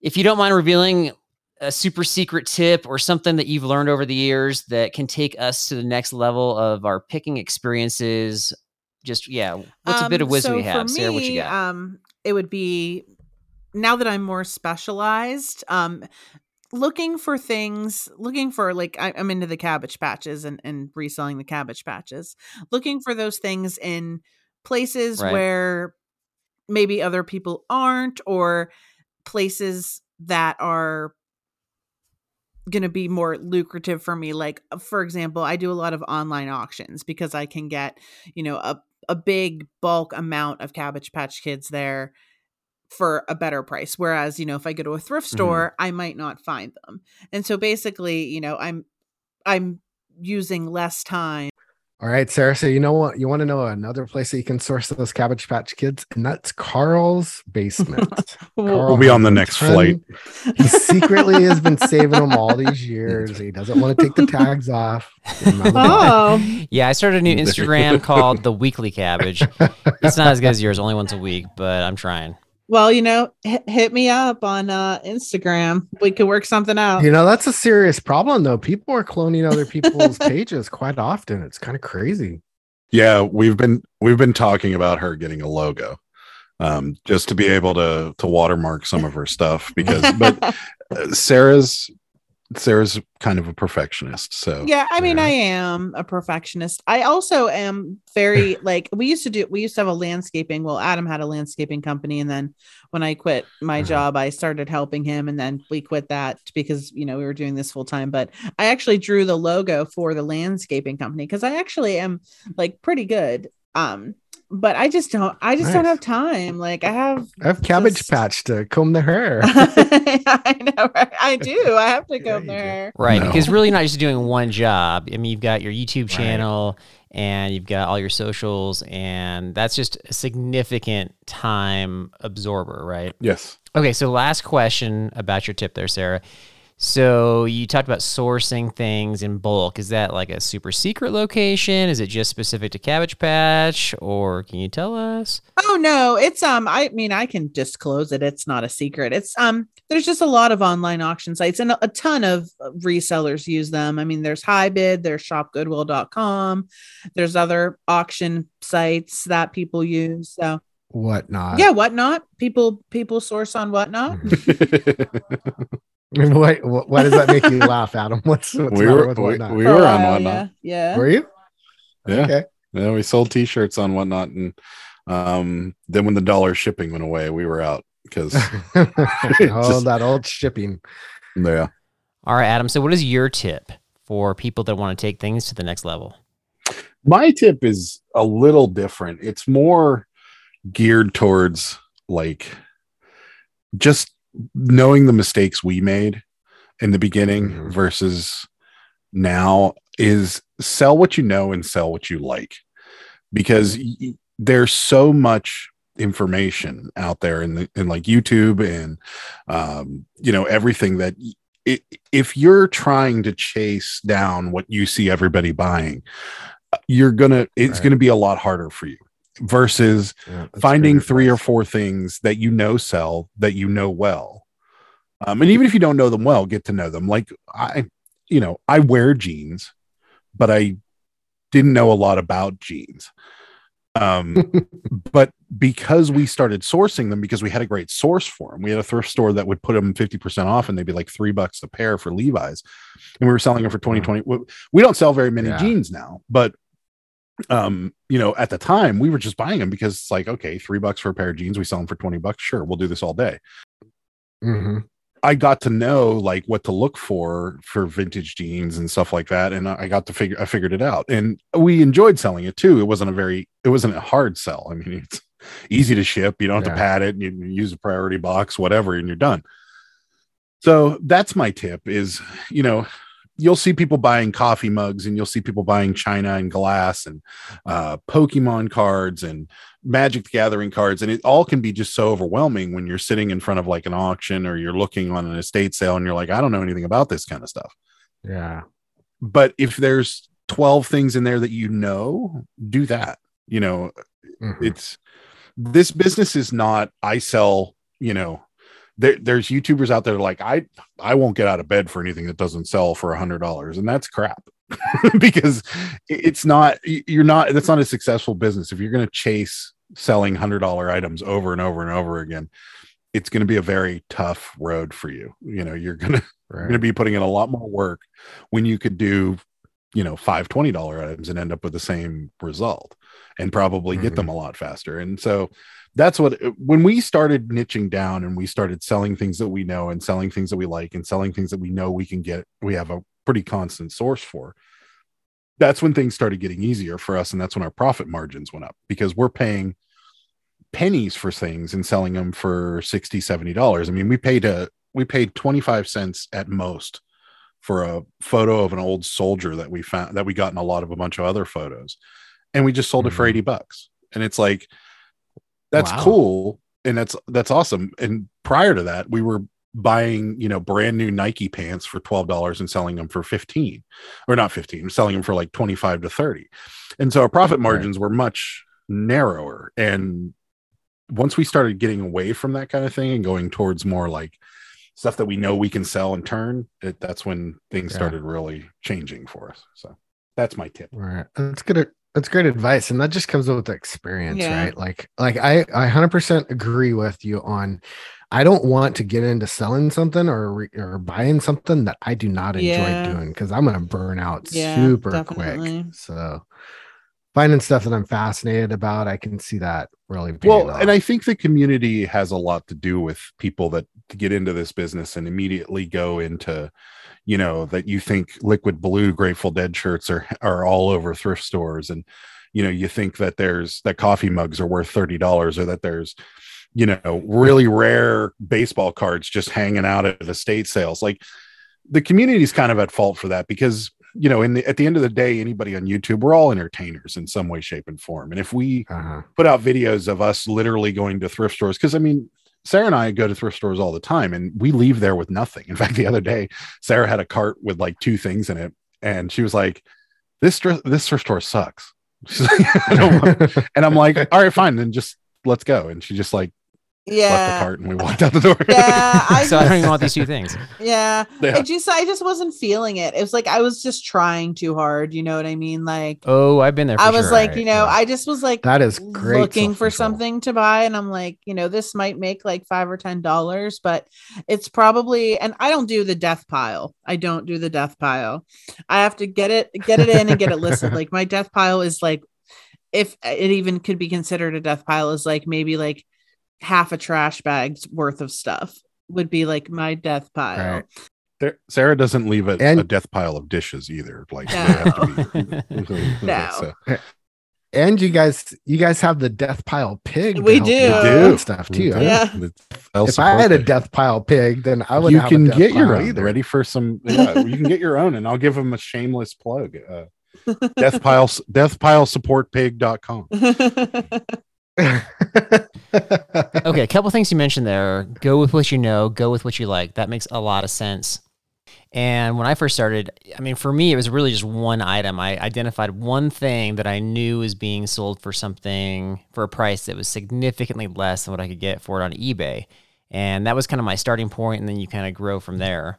if you don't mind revealing a super secret tip or something that you've learned over the years that can take us to the next level of our picking experiences, just yeah, what's a bit of Um, wisdom so you have, for Sarah? What you me, got? Um, it would be now that I'm more specialized. Um, looking for things, looking for like I, I'm into the cabbage patches and and reselling the cabbage patches. Looking for those things in places Right. where maybe other people aren't, or places that are going to be more lucrative for me like uh, for example i do a lot of online auctions because i can get you know a, a big bulk amount of cabbage patch kids there for a better price whereas you know if i go to a thrift Mm-hmm. store i might not find them and so basically you know i'm i'm using less time All right, Sarah. So you know what? You want to know another place that you can source those Cabbage Patch Kids, and that's Carl's basement. Carl We'll be on the next ton- flight. He secretly has been saving them all these years. He doesn't want to take the tags off. Get 'em out of the box. oh Yeah, I started a new Instagram called The Weekly Cabbage. It's not as good as yours, only once a week, but I'm trying. Well you know hit, hit me up on uh instagram we could work something out You know, that's a serious problem, though. People are cloning other people's pages quite often. It's kind of crazy. Yeah, we've been we've been talking about her getting a logo, um, just to be able to to watermark some of her stuff because. But uh, Sarah's Sarah's kind of a perfectionist, so yeah i mean Yeah. i am a perfectionist i also am very like we used to do we used to have a landscaping well adam had a landscaping company and then when i quit my Mhm. job i started helping him and then we quit that because you know we were doing this full time but i actually drew the logo for the landscaping company because i actually am like pretty good um but i just don't i just don't have time like i have I have Cabbage Just- Patch to comb the hair. I know, right? I do. I have to Yeah, comb you their do. hair. Right. No. Because really, not just doing one job. I mean, you've got your YouTube Right. channel and you've got all your socials, and that's just a significant time absorber, right? yes, Okay. So, last question about your tip there, Sarah. So, you talked about sourcing things in bulk. Is that like a super secret location? Is it just specific to Cabbage Patch, or can you tell us? Oh no, it's um I mean I can disclose it. It's not a secret. It's um there's just a lot of online auction sites and a, a ton of uh, resellers use them. I mean there's HiBid, there's shopgoodwill.com, there's other auction sites that people use. So Whatnot. yeah, whatnot. People people source on whatnot. What, what, why does that make you laugh, Adam? What's, what's we the were with we, whatnot? we were on while, whatnot. Yeah. yeah. Were you? Yeah. Okay. Yeah, we sold T-shirts on whatnot, and um, then when the dollar shipping went away, we were out because all Just- that old shipping. yeah. All right, Adam. So, what is your tip for people that want to take things to the next level? My tip is a little different. It's more geared towards like just knowing the mistakes we made in the beginning Mhm. versus now is sell what you know and sell what you like because y- there's so much information out there in the in like YouTube and um you know everything that if you're trying to chase down what you see everybody buying uh, you're gonna it's Right. gonna be a lot harder for you versus Yeah, finding three or four things that you know sell that you know well. Um, and even if you don't know them well get to know them. Like i you know i wear jeans but i didn't know a lot about jeans. Um but because we started sourcing them because we had a great source for them we had a thrift store that would put them 50% off and they'd be like three bucks a pair for levi's. And we were selling them for 2020 we- we don't sell very many Yeah. jeans now but um you know at the time we were just buying them because it's like okay three bucks for a pair of jeans we sell them for 20 bucks sure we'll do this all day Mhm. I got to know like what to look for for vintage jeans and stuff like that, and I got to figure I figured it out, and we enjoyed selling it too. It wasn't a very it wasn't a hard sell. I mean, it's easy to ship. You don't have Yeah. to pad it. You use a priority box, whatever, and you're done. So that's my tip: is you know you'll see people buying coffee mugs and you'll see people buying china and glass and uh, pokemon cards and magic the gathering cards and it all can be just so overwhelming when you're sitting in front of like an auction or you're looking on an estate sale and you're like i don't know anything about this kind of stuff Yeah. but if there's 12 things in there that you know do that you know Mhm. it's this business is not i sell you know there, there's youtubers out there like i i won't get out of bed for anything that doesn't sell for a hundred dollars. And that's crap because it's not you're not that's not a successful business. If you're going to chase selling hundred dollar items over and over and over again it's going to be a very tough road for you. You know you're going to you're going to be putting in a lot more work when you could do you know five twenty dollar items and end up with the same result and probably get them mm-hmm. a lot faster. And so that's what when we started niching down and we started selling things that we know and selling things that we like and selling things that we know we can get, we have a pretty constant source for. That's when things started getting easier for us. And that's when our profit margins went up because we're paying pennies for things and selling them for 60 70 dollars i mean we paid a we paid 25 cents at most for a photo of an old soldier that we found that we got in a lot of a bunch of other photos and we just sold it for Mhm. 80 bucks and it's like that's Wow. cool and that's that's awesome and prior to that we were buying you know brand new nike pants for $12 and selling them for 15 or not 15 selling them for like 25 to 30 and so our profit Right. margins were much narrower and once we started getting away from that kind of thing and going towards more like stuff that we know we can sell and turn it, that's when things Yeah. started really changing for us so that's my tip Right. That's good. That's great advice. And that just comes with experience, Yeah. right? Like, like I, I hundred percent agree with you on, I don't want to get into selling something or, re- or buying something that I do not enjoy Yeah. doing. Cause I'm going to burn out Yeah, super definitely. quick. So finding stuff that I'm fascinated about, I can see that really. well and i think the community has a lot to do with people that get into this business and immediately go into you know that you think liquid blue grateful dead shirts are are all over thrift stores and you know you think that there's that coffee mugs are worth $30 or that there's you know really rare baseball cards just hanging out at estate sales like the community's kind of at fault for that because you know in the, at the end of the day anybody on youtube we're all entertainers in some way shape and form and if we uh-huh. put out videos of us literally going to thrift stores because I mean, Sarah and I go to thrift stores all the time and we leave there with nothing. In fact, the other day, Sarah had a cart with like two things in it, and she was like, "This this thrift store sucks." Like, I don't want-" and I'm like, "All right, fine, then just let's go." And she just like left the Yeah. cart and we walked out the door. Yeah, I so I don't even want these two things. Yeah. Yeah. I just I just wasn't feeling it. It was like I was just trying too hard, you know what I mean? Like Oh, I've been there. For I was sure. like, Right, you know, yeah. I just was like that is great. looking for something to buy and I'm like, you know, this might make like 5 or 10 dollars, but it's probably and I don't do the death pile. I don't do the death pile. I have to get it get it in and get it listed. like my death pile is like if it even could be considered a death pile is like maybe like half a trash bag's worth of stuff would be like my death pile. Right. There- Sarah doesn't leave a, And- a death pile of dishes either. Like No. have to be. No. So, And you guys, you guys have the death pile pig. We do. with We that do. stuff too. do. Yeah. If I had a death pile pig, then I would you have can a death get your own. either. Ready for some? Yeah, you can get your own, and I'll give them a shameless plug. Uh, death pile, deathpilesupportpig.com. okay, a couple things you mentioned there. Go with what you know, go with what you like. That makes a lot of sense. And when I first started, I mean, for me, it was really just one item. I identified one thing that I knew was being sold for something for a price that was significantly less than what I could get for it on eBay. And that was kind of my starting point, and then you kind of grow from there.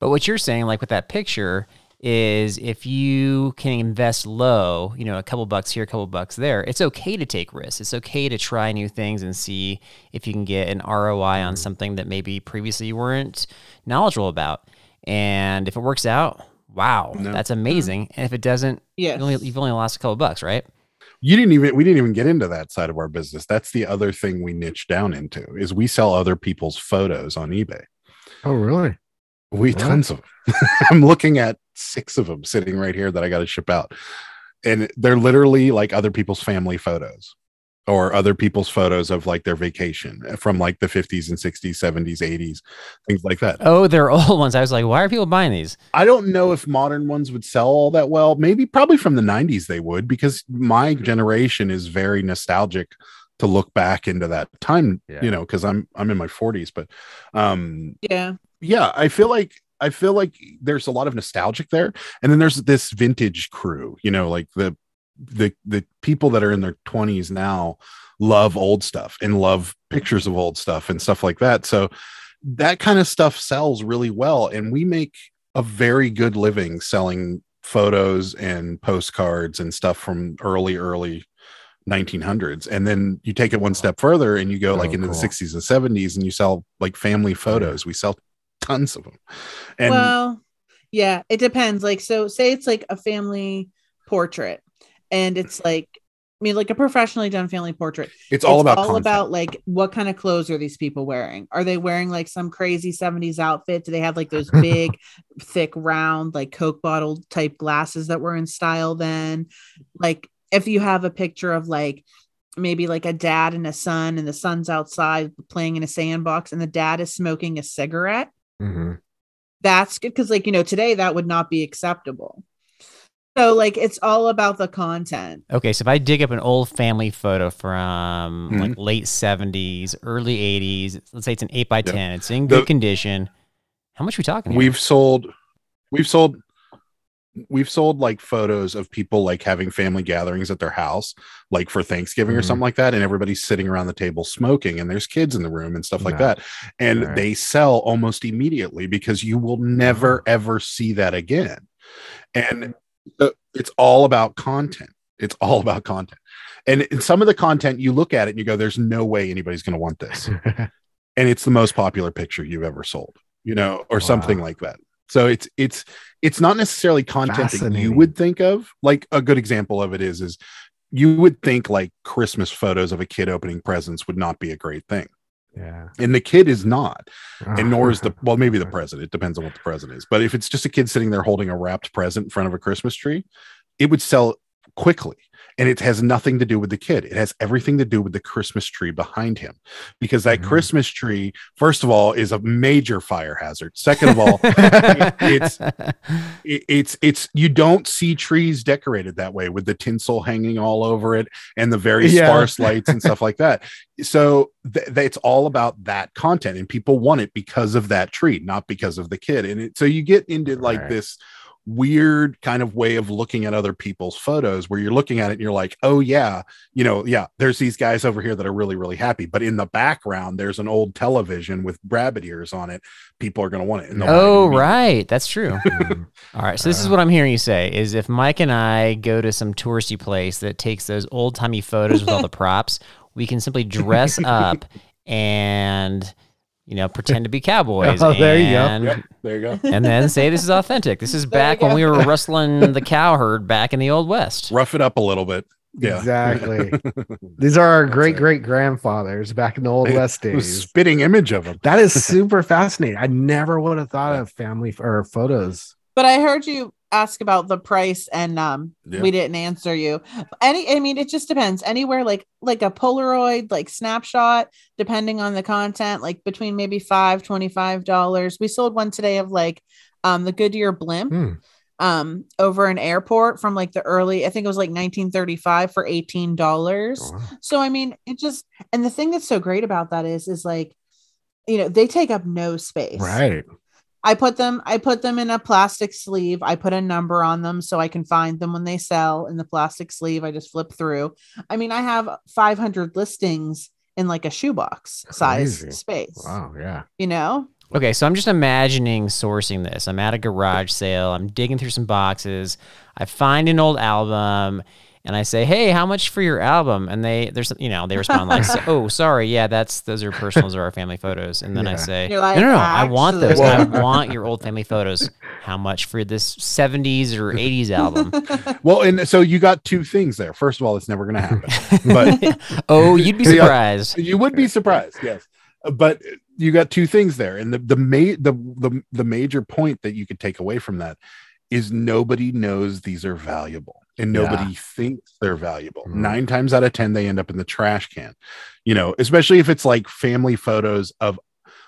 But what you're saying, like with that picture, is if you can invest low, you know, a couple bucks here, a couple bucks there, it's okay to take risks. It's okay to try new things and see if you can get an ROI on mm-hmm. something that maybe previously you weren't knowledgeable about. And if it works out, wow, No. that's amazing. And if it doesn't, yes. you only, you've only lost a couple bucks, right? You didn't even we didn't even get into that side of our business. That's the other thing we niche down into is we sell other people's photos on eBay. oh, really? We What? tons of them. I'm looking at six of them sitting right here that I got to ship out, and they're literally like other people's family photos or other people's photos of like their vacation from like the 50s and 60s, 70s, 80s, things like that. Oh, they're old ones. I was like, why are people buying these? I don't know if modern ones would sell all that well. Maybe probably from the 90s they would because my generation is very nostalgic to look back into that time, Yeah. you know, cuz I'm I'm in my 40s, but um Yeah. yeah, I feel like I feel like there's a lot of nostalgic there. And then there's this vintage crew, you know, like the the the people that are in their 20s now love old stuff and love pictures of old stuff and stuff like that. So that kind of stuff sells really well and we make a very good living selling photos and postcards and stuff from early early 1900s and then you take it one step further and you go like Oh, into cool. the 60s and 70s and you sell like family oh, photos we sell tons of them and well, yeah, it depends. Like, so say it's like a family portrait and it's like I mean, like a professionally done family portrait. It's all about all content. about like what kind of clothes are these people wearing? Are they wearing like some crazy 70s outfit? Do they have like those big, thick, round, like Coke bottle type glasses that were in style then? Like if you have a picture of like maybe like a dad and a son, and the son's outside playing in a sandbox, and the dad is smoking a cigarette, Mhm. that's good because like you know today that would not be acceptable. So like it's all about the content. Okay, so if I dig up an old family photo from Mhm. like late seventies, early eighties, let's say it's an eight by Yep. ten, it's in The- good condition. How much are we talking? Here? we've sold we've sold we've sold like photos of people like having family gatherings at their house like for thanksgiving or Mhm. something like that and everybody's sitting around the table smoking and there's kids in the room and stuff like No. that and Right. they sell almost immediately because you will never ever see that again. And uh, it's all about content. It's all about content. And in some of the content you look at it and you go there's no way anybody's going to want this. And it's the most popular picture you've ever sold you know or something like that so it's it's it's not necessarily content that you would think of. Like a good example of it is is you would think like christmas photos of a kid opening presents would not be a great thing. Yeah. and the kid is not and nor is the well maybe the present it depends on what the present is. But if it's just a kid sitting there holding a wrapped present in front of a christmas tree it would sell quickly and it has nothing to do with the kid it has everything to do with the christmas tree behind him because that Mhm. christmas tree first of all is a major fire hazard second of all it's- it- it's it's you don't see trees decorated that way with the tinsel hanging all over it and the very Yeah. sparse lights and stuff like that so th- th- it's all about that content and people want it because of that tree not because of the kid and it, so you get into like Right. this weird kind of way of looking at other people's photos where you're looking at it and you're like oh yeah you know yeah there's these guys over here that are really really happy. But in the background there's an old television with rabbit ears on it. People are going to want it and they'll buy it oh, right, that's true. Mhm. All right, so this is Uh, what I'm hearing you say: is if Mike and I go to some touristy place that takes those old timey photos with all the props, we can simply dress up and you know pretend to be cowboys. Oh, there you go. and, Yep, there you go And then say this is authentic. This is back when we were rustling the cow herd back in the old west. rough it up a little bit yeah Exactly. These are our great great grandfathers back in the old west days. spitting image of them That is super fascinating. I never would have thought of family f- or photos. But I heard you ask about the price and um Yeah. we didn't answer you. Any I mean it just depends. Anywhere like like a Polaroid like snapshot depending on the content like between maybe five twenty five dollars. We sold one today of like um the Goodyear blimp Hmm. um over an airport from like the early I think it was like 1935 for 18 dollars. Oh, wow. So I mean, it just and the thing that's so great about that is is like you know, they take up no space. Right. I put them I put them in a plastic sleeve. I put a number on them so I can find them when they sell in the plastic sleeve. I just flip through. I mean, I have 500 listings in like a shoebox size space. Wow. Yeah. You know? Okay, so I'm just imagining sourcing this. I'm at a garage sale. I'm digging through some boxes. I find an old album, and I say, "Hey, how much for your album?" And they, there's, you know, they respond like, "Oh, sorry, yeah, that's those are personals or our family photos." And then I say, like, "No, no, no, I want those. I want your old family photos. How much for this '70s or '80s album?" well and so you got two things there first of all it's never going to happen but oh, you'd be surprised. you would be surprised yes but you got two things there and the the ma- the, the the major point that you could take away from that is nobody knows these are valuable and Yeah. nobody thinks they're valuable Mhm. nine times out of ten they end up in the trash can you know especially if it's like family photos of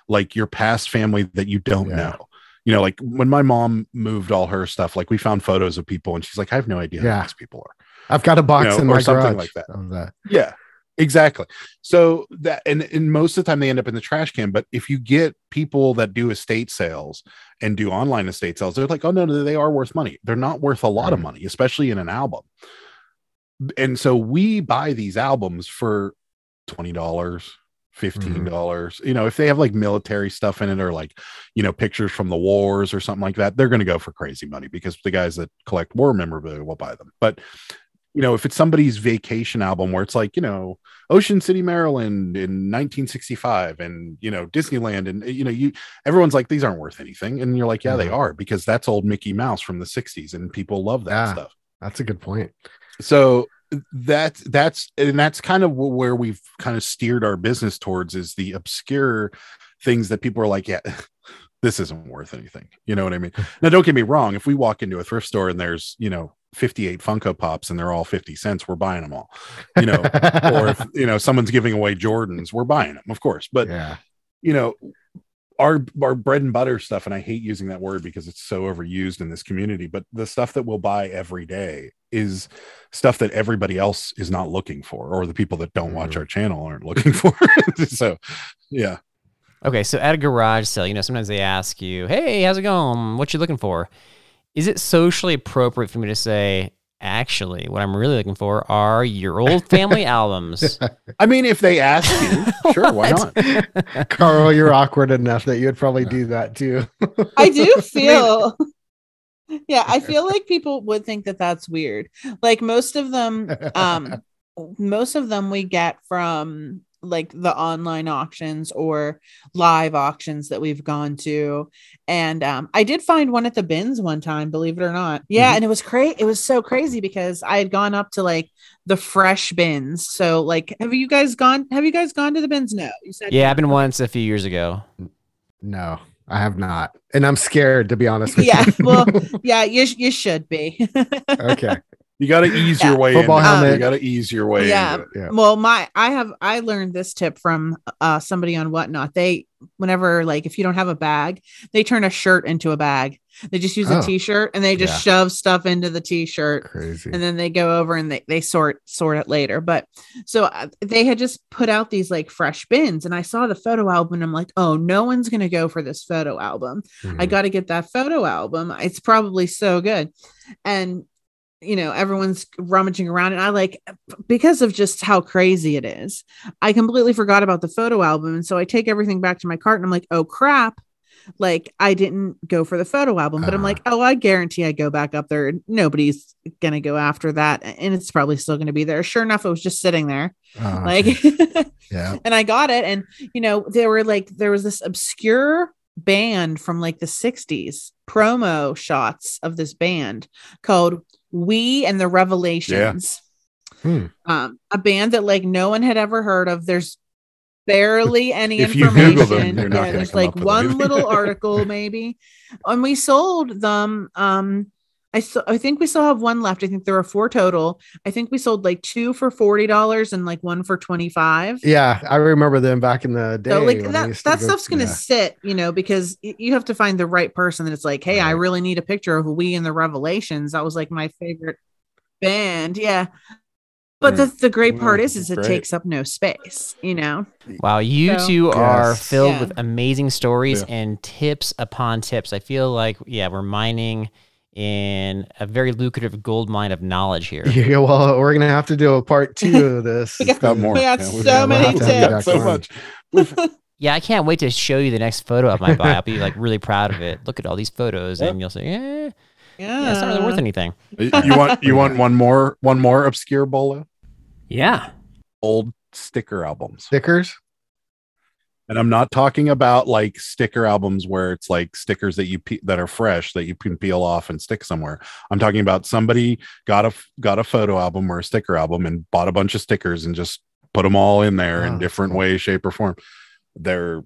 like your past family that you don't Yeah. know you know like when my mom moved all her stuff like we found photos of people and she's like i have no idea who these people are I've got a box know, in or my something garage like that. that. yeah, exactly. So that and, and most of the time they end up in the trash can. But if you get people that do estate sales and do online estate sales, they're like, oh no, no, they are worth money. They're not worth a lot of mm. money, especially in an album. And so we buy these albums for twenty dollars. Fifteen dollars, mm-hmm. you know, if they have like military stuff in it or like, you know, pictures from the wars or something like that, they're going to go for crazy money because the guys that collect war memorabilia will buy them. But you know, if it's somebody's vacation album where it's like, you know, Ocean City, Maryland in 1965 and, you know, Disneyland and, you know, you, everyone's like, these aren't worth anything. And you're like, yeah, they Mhm. are because that's old Mickey Mouse from the 60s and people love that Yeah. stuff. That's a good point. So that's that's and that's kind of where we've kind of steered our business towards is the obscure things that people are like yeah this isn't worth anything you know what i mean now don't get me wrong if we walk into a thrift store and there's you know 58 funko pops and they're all 50 cents we're buying them all you know or if you know someone's giving away jordans we're buying them of course but yeah. you know our our bread and butter stuff and i hate using that word because it's so overused in this community but the stuff that we'll buy every day is stuff that everybody else is not looking for or the people that don't watch Mhm. our channel aren't looking for so yeah Okay, so at a garage sale, you know, sometimes they ask you, "Hey, how's it going? What you looking for?" Is it socially appropriate for me to say, "Actually, what I'm really looking for are your old family albums"? i mean if they ask you sure why not Carl, you're awkward enough that you'd probably do that too. I do feel. Yeah, I feel like people would think that that's weird. Like most of them, um, most of them we get from like the online auctions or live auctions that we've gone to. And um, I did find one at the bins one time, believe it or not. Yeah, Mhm. and it was crazy. It was so crazy because I had gone up to like the fresh bins. So like, have you guys gone? Have you guys gone to the bins? No, you said yeah, no. I've been once a few years ago. no, I have not. And I'm scared to be honest with Yeah, you. Yeah, well, Yeah, you sh- you should be. okay. You got to ease Yeah. your way Football into it. helmet. you got to ease your way Yeah. into. Yeah. Well, my I have I learned this tip from uh somebody on whatnot. They whenever like if you don't have a bag, they turn a shirt into a bag. They just use Oh. a t-shirt and they just Yeah. shove stuff into the t-shirt Crazy. and then they go over and they, they sort sort it later. But so uh, they had just put out these like fresh bins and I saw the photo album and I'm like, "Oh, no one's going to go for this photo album. I Mhm. got to get that photo album. It's probably so good. And you know, everyone's rummaging around and I like because of just how crazy it is. I completely forgot about the photo album and so I take everything back to my cart and I'm like, "Oh crap." Like I didn't go for the photo album, but I'm Uh-huh. like, "Oh, I guarantee I go back up there nobody's going to go after that and it's probably still going to be there." Sure enough, it was just sitting there. Oh, Like yeah. and I got it. And you know, there were like there was this obscure band from like the 60s promo shots of this band called We and the Revelations. Hmm. Um, a band that like no one had ever heard of. There's barely any If information. them, Yeah, there's like one little article maybe. And we sold them um I, so, I think we still have one left. I think there are four total. I think we sold like two for forty dollars and like one for twenty five. Yeah, I remember them back in the day. So like when that to that go- stuff's gonna yeah. sit, you know, because you have to find the right person that it's like, hey, I really need a picture of We and the Revelations. That was like my favorite band, yeah. But the, the great part Mm, is, is it great. takes up no space, you know. Wow, you So- two are Yes. filled Yeah. with amazing stories Yeah. and tips upon tips. I feel like, yeah, we're mining in a very lucrative gold mine of knowledge here. Yeah, well, we're gonna have to do a part two of this. We got- got more We got Yeah, so we've got- many we've got tips. so much Yeah, I can't wait to show you the next photo of my buy. I'll be like really proud of it. Look at all these photos, and you'll say, "Yeah, Yeah. yeah, it's not really worth anything." you want you want one more one more obscure bolo Yeah, old sticker albums Stickers. And i'm not talking about like sticker albums where it's like stickers that you pe- that are fresh that you can peel off and stick somewhere i'm talking about somebody got a got a photo album or a sticker album and bought a bunch of stickers and just put them all in there in different cool. ways shape or form they're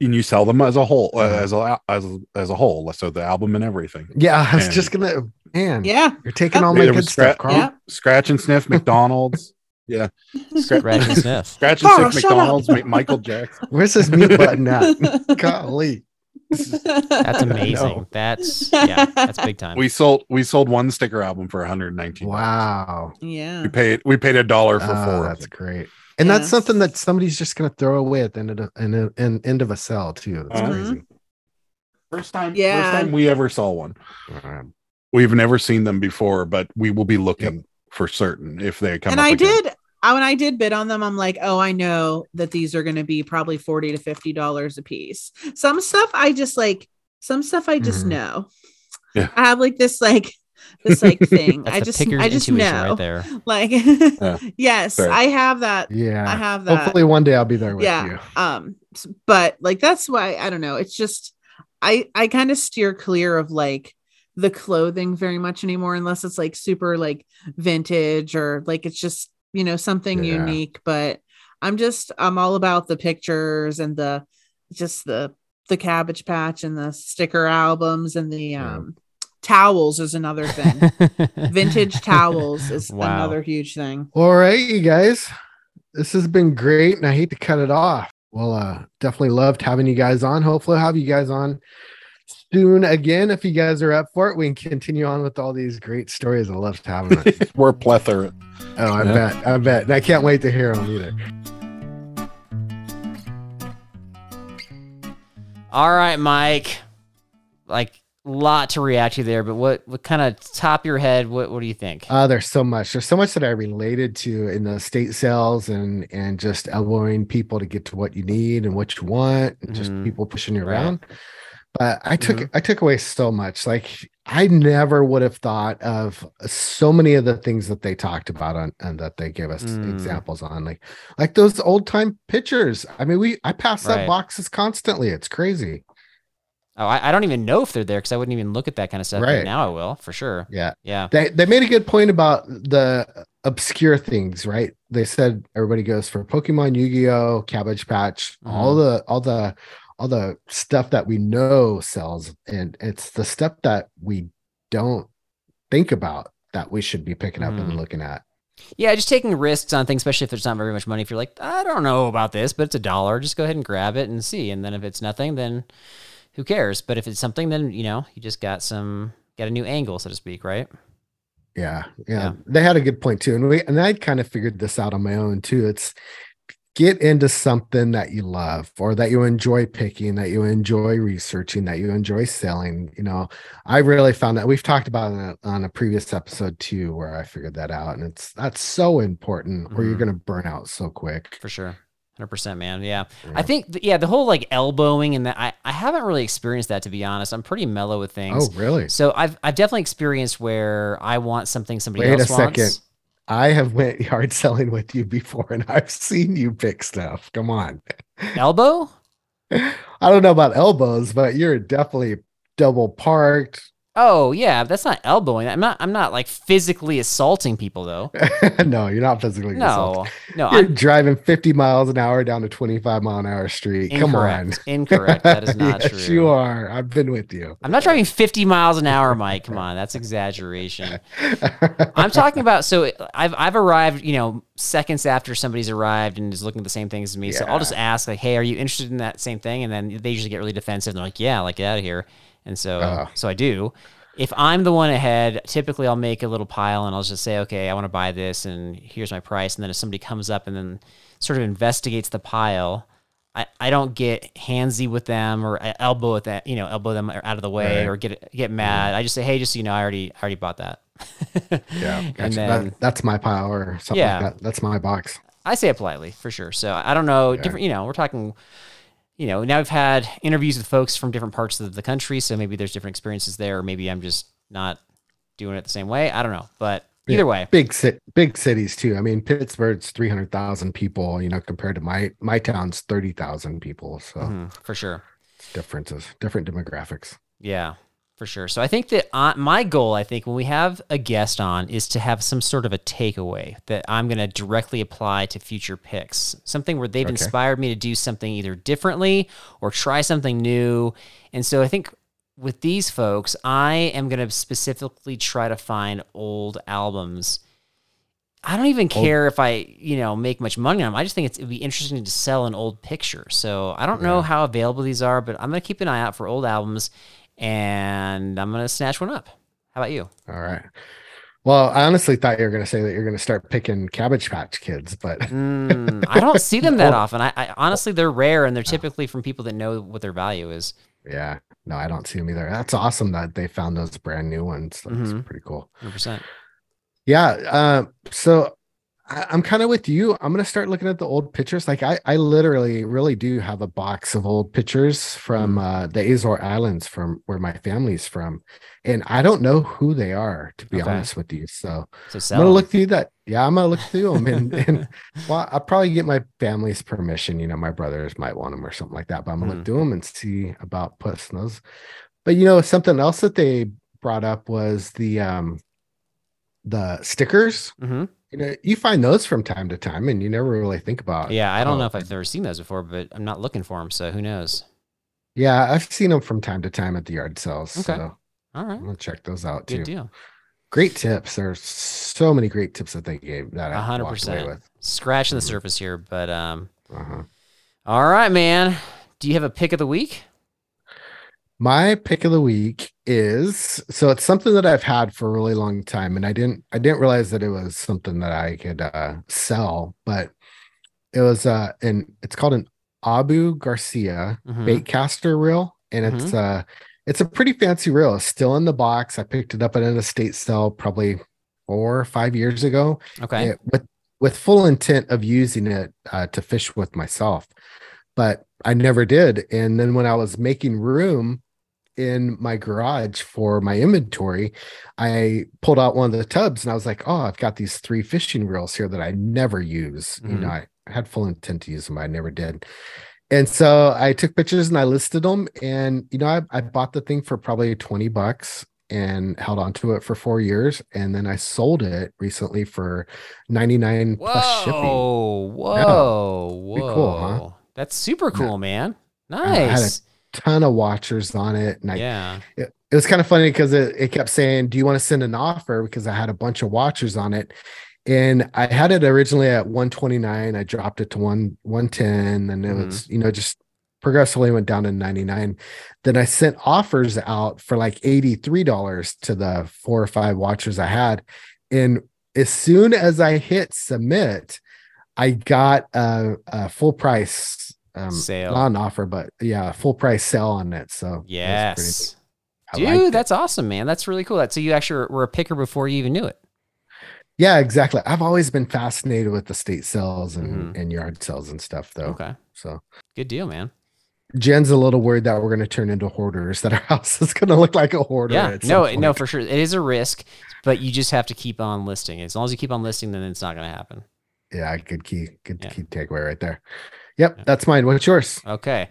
and you sell them as a whole uh, Uh-huh. as a as a, as a whole so the album and everything Yeah, I was And- just gonna. Man, Yeah. you're taking all my good was stuff, scrap- Carl. Yeah. scratch and sniff mcdonald's yeah scratch and sniff. scratch and Carl, sniff mcdonald's michael jackson Where's this mute button at? Golly. That's amazing. That's yeah, that's big time. we sold we sold one sticker album for 119 Wow. yeah. we paid we paid a dollar for Oh, four that's great. And that's something that somebody's just gonna throw away at the end of the in a, in, end of a sell too. That's Uh-huh. crazy. first time Yeah. first time we ever saw one Um, we've never seen them before but we will be looking for certain if they come and up I again. did I, when I did bid on them, I'm like, oh, I know that these are going to be probably forty to fifty dollars a piece. Some stuff I just like. Some stuff I just Mhm. know. Yeah. I have like this like this like thing. that's I just I just know. right there. Like yes, Fair. I have that. yeah. I have that. Hopefully one day I'll be there with yeah. you. Um, but like that's why I don't know. It's just I I kind of steer clear of like the clothing very much anymore unless it's like super like vintage or like it's just you know something Yeah. unique but i'm just i'm all about the pictures and the just the the cabbage patch and the sticker albums and the Yeah. um towels is another thing vintage towels is Wow. another huge thing All right, you guys. This has been great, and I hate to cut it off. Well, uh, definitely loved having you guys on. Hopefully, I'll have you guys on soon again. If you guys are up for it, we can continue on with all these great stories. I love having it. We're plethora. oh, I Yeah. bet. I bet. And I can't wait to hear them either. All right, Mike. Like lot to react to there, but what what kind of top of your head? What what do you think? Uh, there's so much. There's so much that I related to in the state sales and and just elbowing people to get to what you need and what you want, and just Mhm. people pushing you Right. around. But I took Mhm. I took away so much. Like I never would have thought of so many of the things that they talked about on and that they gave us Mm. examples on, like like those old time pictures. I mean, we I pass Right. up boxes constantly. It's crazy. Oh, I, I don't even know if they're there because I wouldn't even look at that kind of stuff. Right. now I will for sure. Yeah. Yeah. They they made a good point about the obscure things, right? They said everybody goes for Pokemon, Yu-Gi-Oh, Cabbage Patch, all Mm-hmm. the all the all the stuff that we know sells, and it's the stuff that we don't think about that we should be picking up Mhm. and looking at. Yeah, just taking risks on things, especially if there's not very much money. If you're like, I don't know about this, but it's a dollar, just go ahead and grab it and see. And then if it's nothing, then who cares? But if it's something, then you know, you just got some got a new angle, so to speak, right? Yeah, yeah, Yeah. They had a good point too, and we and I kind of figured this out on my own too. It's get into something that you love or that you enjoy picking, that you enjoy researching, that you enjoy selling. You know, I really found that we've talked about it on a previous episode too, where I figured that out, and it's that's so important, or you're Mhm. going to burn out so quick. For sure. 100% man. Yeah. Yeah. I think, th- yeah, the whole like elbowing and that, I, I haven't really experienced that to be honest. I'm pretty mellow with things. Oh, really? So I've, I've definitely experienced where I want something somebody Wait a else wants. second. I have went yard selling with you before, and I've seen you pick stuff. Come on. Elbow? I don't know about elbows, but you're definitely double parked. Oh yeah, that's not elbowing. I'm not. I'm not like physically assaulting people though. no, you're not physically No, no. You're I'm driving 50 miles an hour down a 25 mile an hour street. Come on. incorrect. Incorrect. That is not yes, true. you are. I've been with you. I'm not driving 50 miles an hour, Mike. Come on, that's exaggeration. I'm talking about so I've I've arrived, you know, seconds after somebody's arrived and is looking at the same things as me. So I'll just ask like, "Hey, are you interested in that same thing?" And then they usually get really defensive. And they're like, "Yeah, like get out of here." And so Oh. so I do. If I'm the one ahead, typically I'll make a little pile and I'll just say, "Okay, I want to buy this and here's my price." And then if somebody comes up and then sort of investigates the pile, I, I don't get handsy with them or uh, elbow at that, you know, elbow them out of the way Right. or get get mm-hmm. mad. I just say, "Hey, just so you know, I already I already bought that." yeah. and then That- that's my pile or something Yeah. like that. That's my box. I say it politely for sure. So I don't know, Yeah. different. You know, we're talking. You know, now we've had interviews with folks from different parts of the country, so maybe there's different experiences there, or maybe I'm just not doing it the same way. I don't know, but either Yeah. way, Big big cities too. I mean, Pittsburgh's 300,000 people, you know, compared to my my town's 30,000 people. So mhm, for sure. differences, different demographics. Yeah, for sure. So I think that uh, my goal, I think, when we have a guest on, is to have some sort of a takeaway that I'm going to directly apply to future picks. Something where they've Okay. inspired me to do something either differently or try something new. And so I think with these folks, I am going to specifically try to find old albums. I don't even Old- care if I, you know, make much money on them. I just think it's, it'd be interesting to sell an old picture. So I don't know how available these are, but I'm going to keep an eye out for old albums and I'm going to snatch one up. How about you? All right. Well, I honestly thought you were going to say that you're going to start picking Cabbage Patch Kids, but Mm, I don't see them that often. I, I honestly, they're rare and they're typically from people that know what their value is. yeah, no, I don't see them either. That's awesome that they found those brand new ones. That's Mhm. pretty cool. 100%. Yeah. Uh, so I, I'm kind of with you. I'm gonna start looking at the old pictures. Like I, I literally really do have a box of old pictures from Mm. uh, the Azore Islands, from where my family's from, and I don't know who they are to be Okay. honest with you. So So I'm gonna look through that. Yeah, I'm gonna look through them, and, and well, I'll probably get my family's permission. You know, my brothers might want them or something like that. But I'm gonna Mhm. look through them and see about posting those. But you know, something else that they brought up was the um the stickers. hmm You know, you find those from time to time, and you never really think about. Yeah, I don't know if I've ever seen those before, but I'm not looking for them, so who knows? Yeah, I've seen them from time to time at the yard sales. Okay. So All right, I'm gonna check those out good too. deal. Great tips. There's so many great tips that they gave that I hundred walked away percent. with. Scratching the Mhm. surface here, but um, Uh-huh. all right, man. Do you have a pick of the week? My pick of the week is so it's something that I've had for a really long time, and I didn't I didn't realize that it was something that I could uh, sell, but it was uh and it's called an Abu Garcia Mhm. bait caster reel, and it's uh it's a pretty fancy reel. It's still in the box. I picked it up at an estate sale probably four or five years ago. Okay. it- with with full intent of using it uh, to fish with myself, but I never did. And then when I was making room in my garage for my inventory, I pulled out one of the tubs and I was like, "Oh, I've got these three fishing reels here that I never use." You Mhm. know, I had full intent to use them, but I never did. And so I took pictures and I listed them. And you know, I, I bought the thing for probably 20 bucks and held on to it for four years. And then I sold it recently for 99 plus shipping. Whoa, whoa, whoa! cool, huh? That's super cool, man. Had a Nice. Ton of watchers on it. And I, yeah. it, it was kind of funny because it, it kept saying, Do you want to send an offer? Because I had a bunch of watchers on it. And I had it originally at 129. I dropped it to one 110. And it Mhm. was, you know, just progressively went down to 99. Then I sent offers out for like $83 to the four or five watchers I had. And as soon as I hit submit, I got a, a full price um Sale. not an offer, but yeah, full price sale on it. So Yes. neat. I liked Dude, it. that's awesome, man. That's really cool. That so you actually were a picker before you even knew it. Yeah, exactly. I've always been fascinated with the state sales and, Mhm. and yard sales and stuff, though. Okay. So Good deal, man. Jen's a little worried that we're going to turn into hoarders, that our house is going to look like a hoarder. Yeah. No, point. no, for sure. It is a risk, but you just have to keep on listing. As long as you keep on listing, then it's not going to happen. Yeah, good key, good Yeah. key takeaway right there. Yep, that's mine. What's yours? Okay.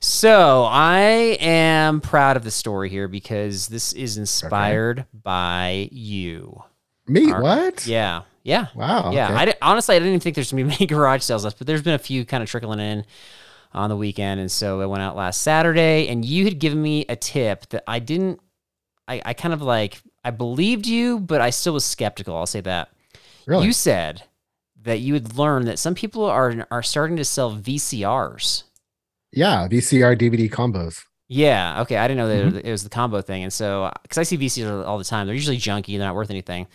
So I am proud of the story here because this is inspired by you. Me? Our- what? Yeah. Yeah. Wow. Yeah, okay. I di- honestly I didn't even think there's gonna be many garage sales left, but there's been a few kind of trickling in on the weekend, and so it went out last Saturday, and you had given me a tip that I didn't. I, I kind of like I believed you, but I still was skeptical. I'll say that. really? You said that you would learn that some people are are starting to sell VCRs. yeah, VCR DVD combos. Yeah. Okay. I didn't know that Mm-hmm. it was the combo thing, and so because I see VCRs all the time, they're usually junky. They're not worth anything.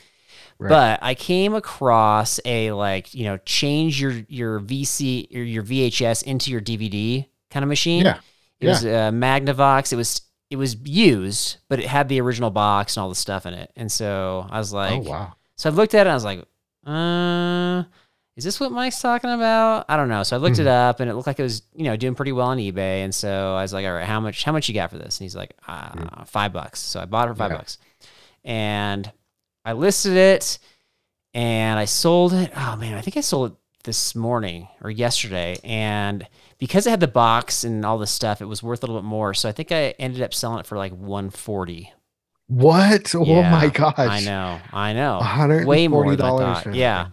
Right. But I came across a like you know change your your VC or your VHS into your DVD kind of machine. Yeah, It was a Magnavox. It was it was used, but it had the original box and all the stuff in it. And so I was like, oh wow. so I looked at it. and I was like, uh, is this what Mike's talking about? I don't know. So I looked it up, and it looked like it was you know doing pretty well on eBay. And so I was like, all right, how much how much you got for this? And he's like, uh, five bucks. So I bought it for five Yeah. bucks, and I listed it, and I sold it. Oh man, I think I sold it this morning or yesterday, and because it had the box and all this stuff, it was worth a little bit more. So I think I ended up selling it for like one forty. What? oh my gosh. I know, I know, $140 way more than I thought. Yeah.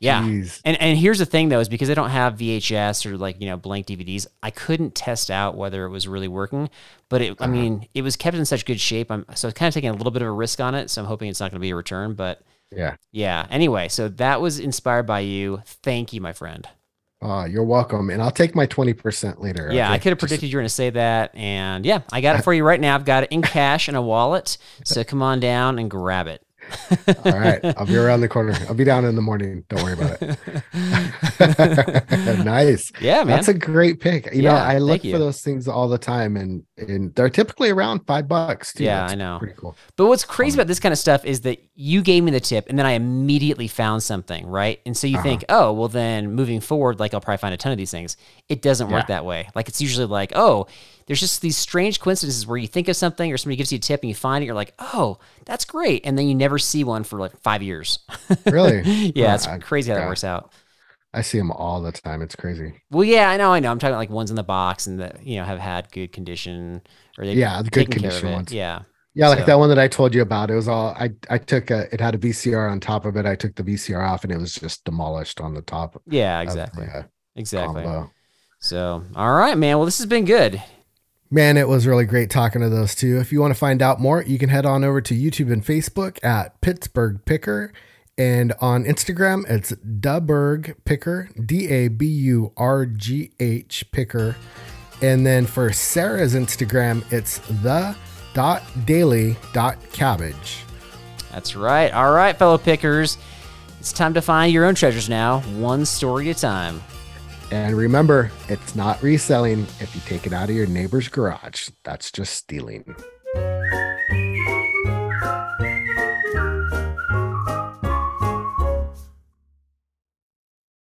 Yeah. Jeez. And and here's the thing though, is because I don't have VHS or like you know blank DVDs, I couldn't test out whether it was really working. But it, I Uh-huh. mean, it was kept in such good shape. I'm so kind of taking a little bit of a risk on it. So I'm hoping it's not going to be a return. But Yeah. yeah. Anyway, so that was inspired by you. Thank you, my friend. Oh, you're welcome. And I'll take my 20% later. Yeah, I could have predicted you were going to say that, and yeah, I got it for you right now. I've got it in cash in a wallet. So come on down and grab it. All right. I'll be around the corner. I'll be down in the morning. Don't worry about it. nice. yeah, man. That's a great pick. You know, I look for you. those things all the time and and they're typically around five bucks too. Yeah, That's I know. Pretty cool. But what's crazy Um, about this kind of stuff is that you gave me the tip and then I immediately found something, right? And so you Uh-huh. think, oh, well, then moving forward, like I'll probably find a ton of these things. It doesn't work that way. Like it's usually like, oh, there's just these strange coincidences where you think of something or somebody gives you a tip and you find it, you're like, oh, that's great. And then you never see one for like five years. Really? yeah, it's crazy how that works out. I see them all the time. It's crazy. Well, yeah, I know, I know. I'm talking like ones in the box and that, you know, have had good condition or they've Yeah, the good taken care of condition ones. Yeah. Yeah, like So- that one that I told you about. It was all I I took a it had a VCR on top of it. I took the VCR off and it was just demolished on the top. Yeah, exactly. the, uh, Exactly. combo. So, all right, man. Well, this has been good. Man, it was really great talking to those two. If you want to find out more, you can head on over to YouTube and Facebook at Pittsburgh Picker. And on Instagram, it's Daburgh Picker, D A B U R G H Picker. And then for Sarah's Instagram, it's the dot daily dot cabbage. That's right. All right, fellow pickers. It's time to find your own treasures now, one story at a time. And remember, it's not reselling if you take it out of your neighbor's garage. That's just stealing.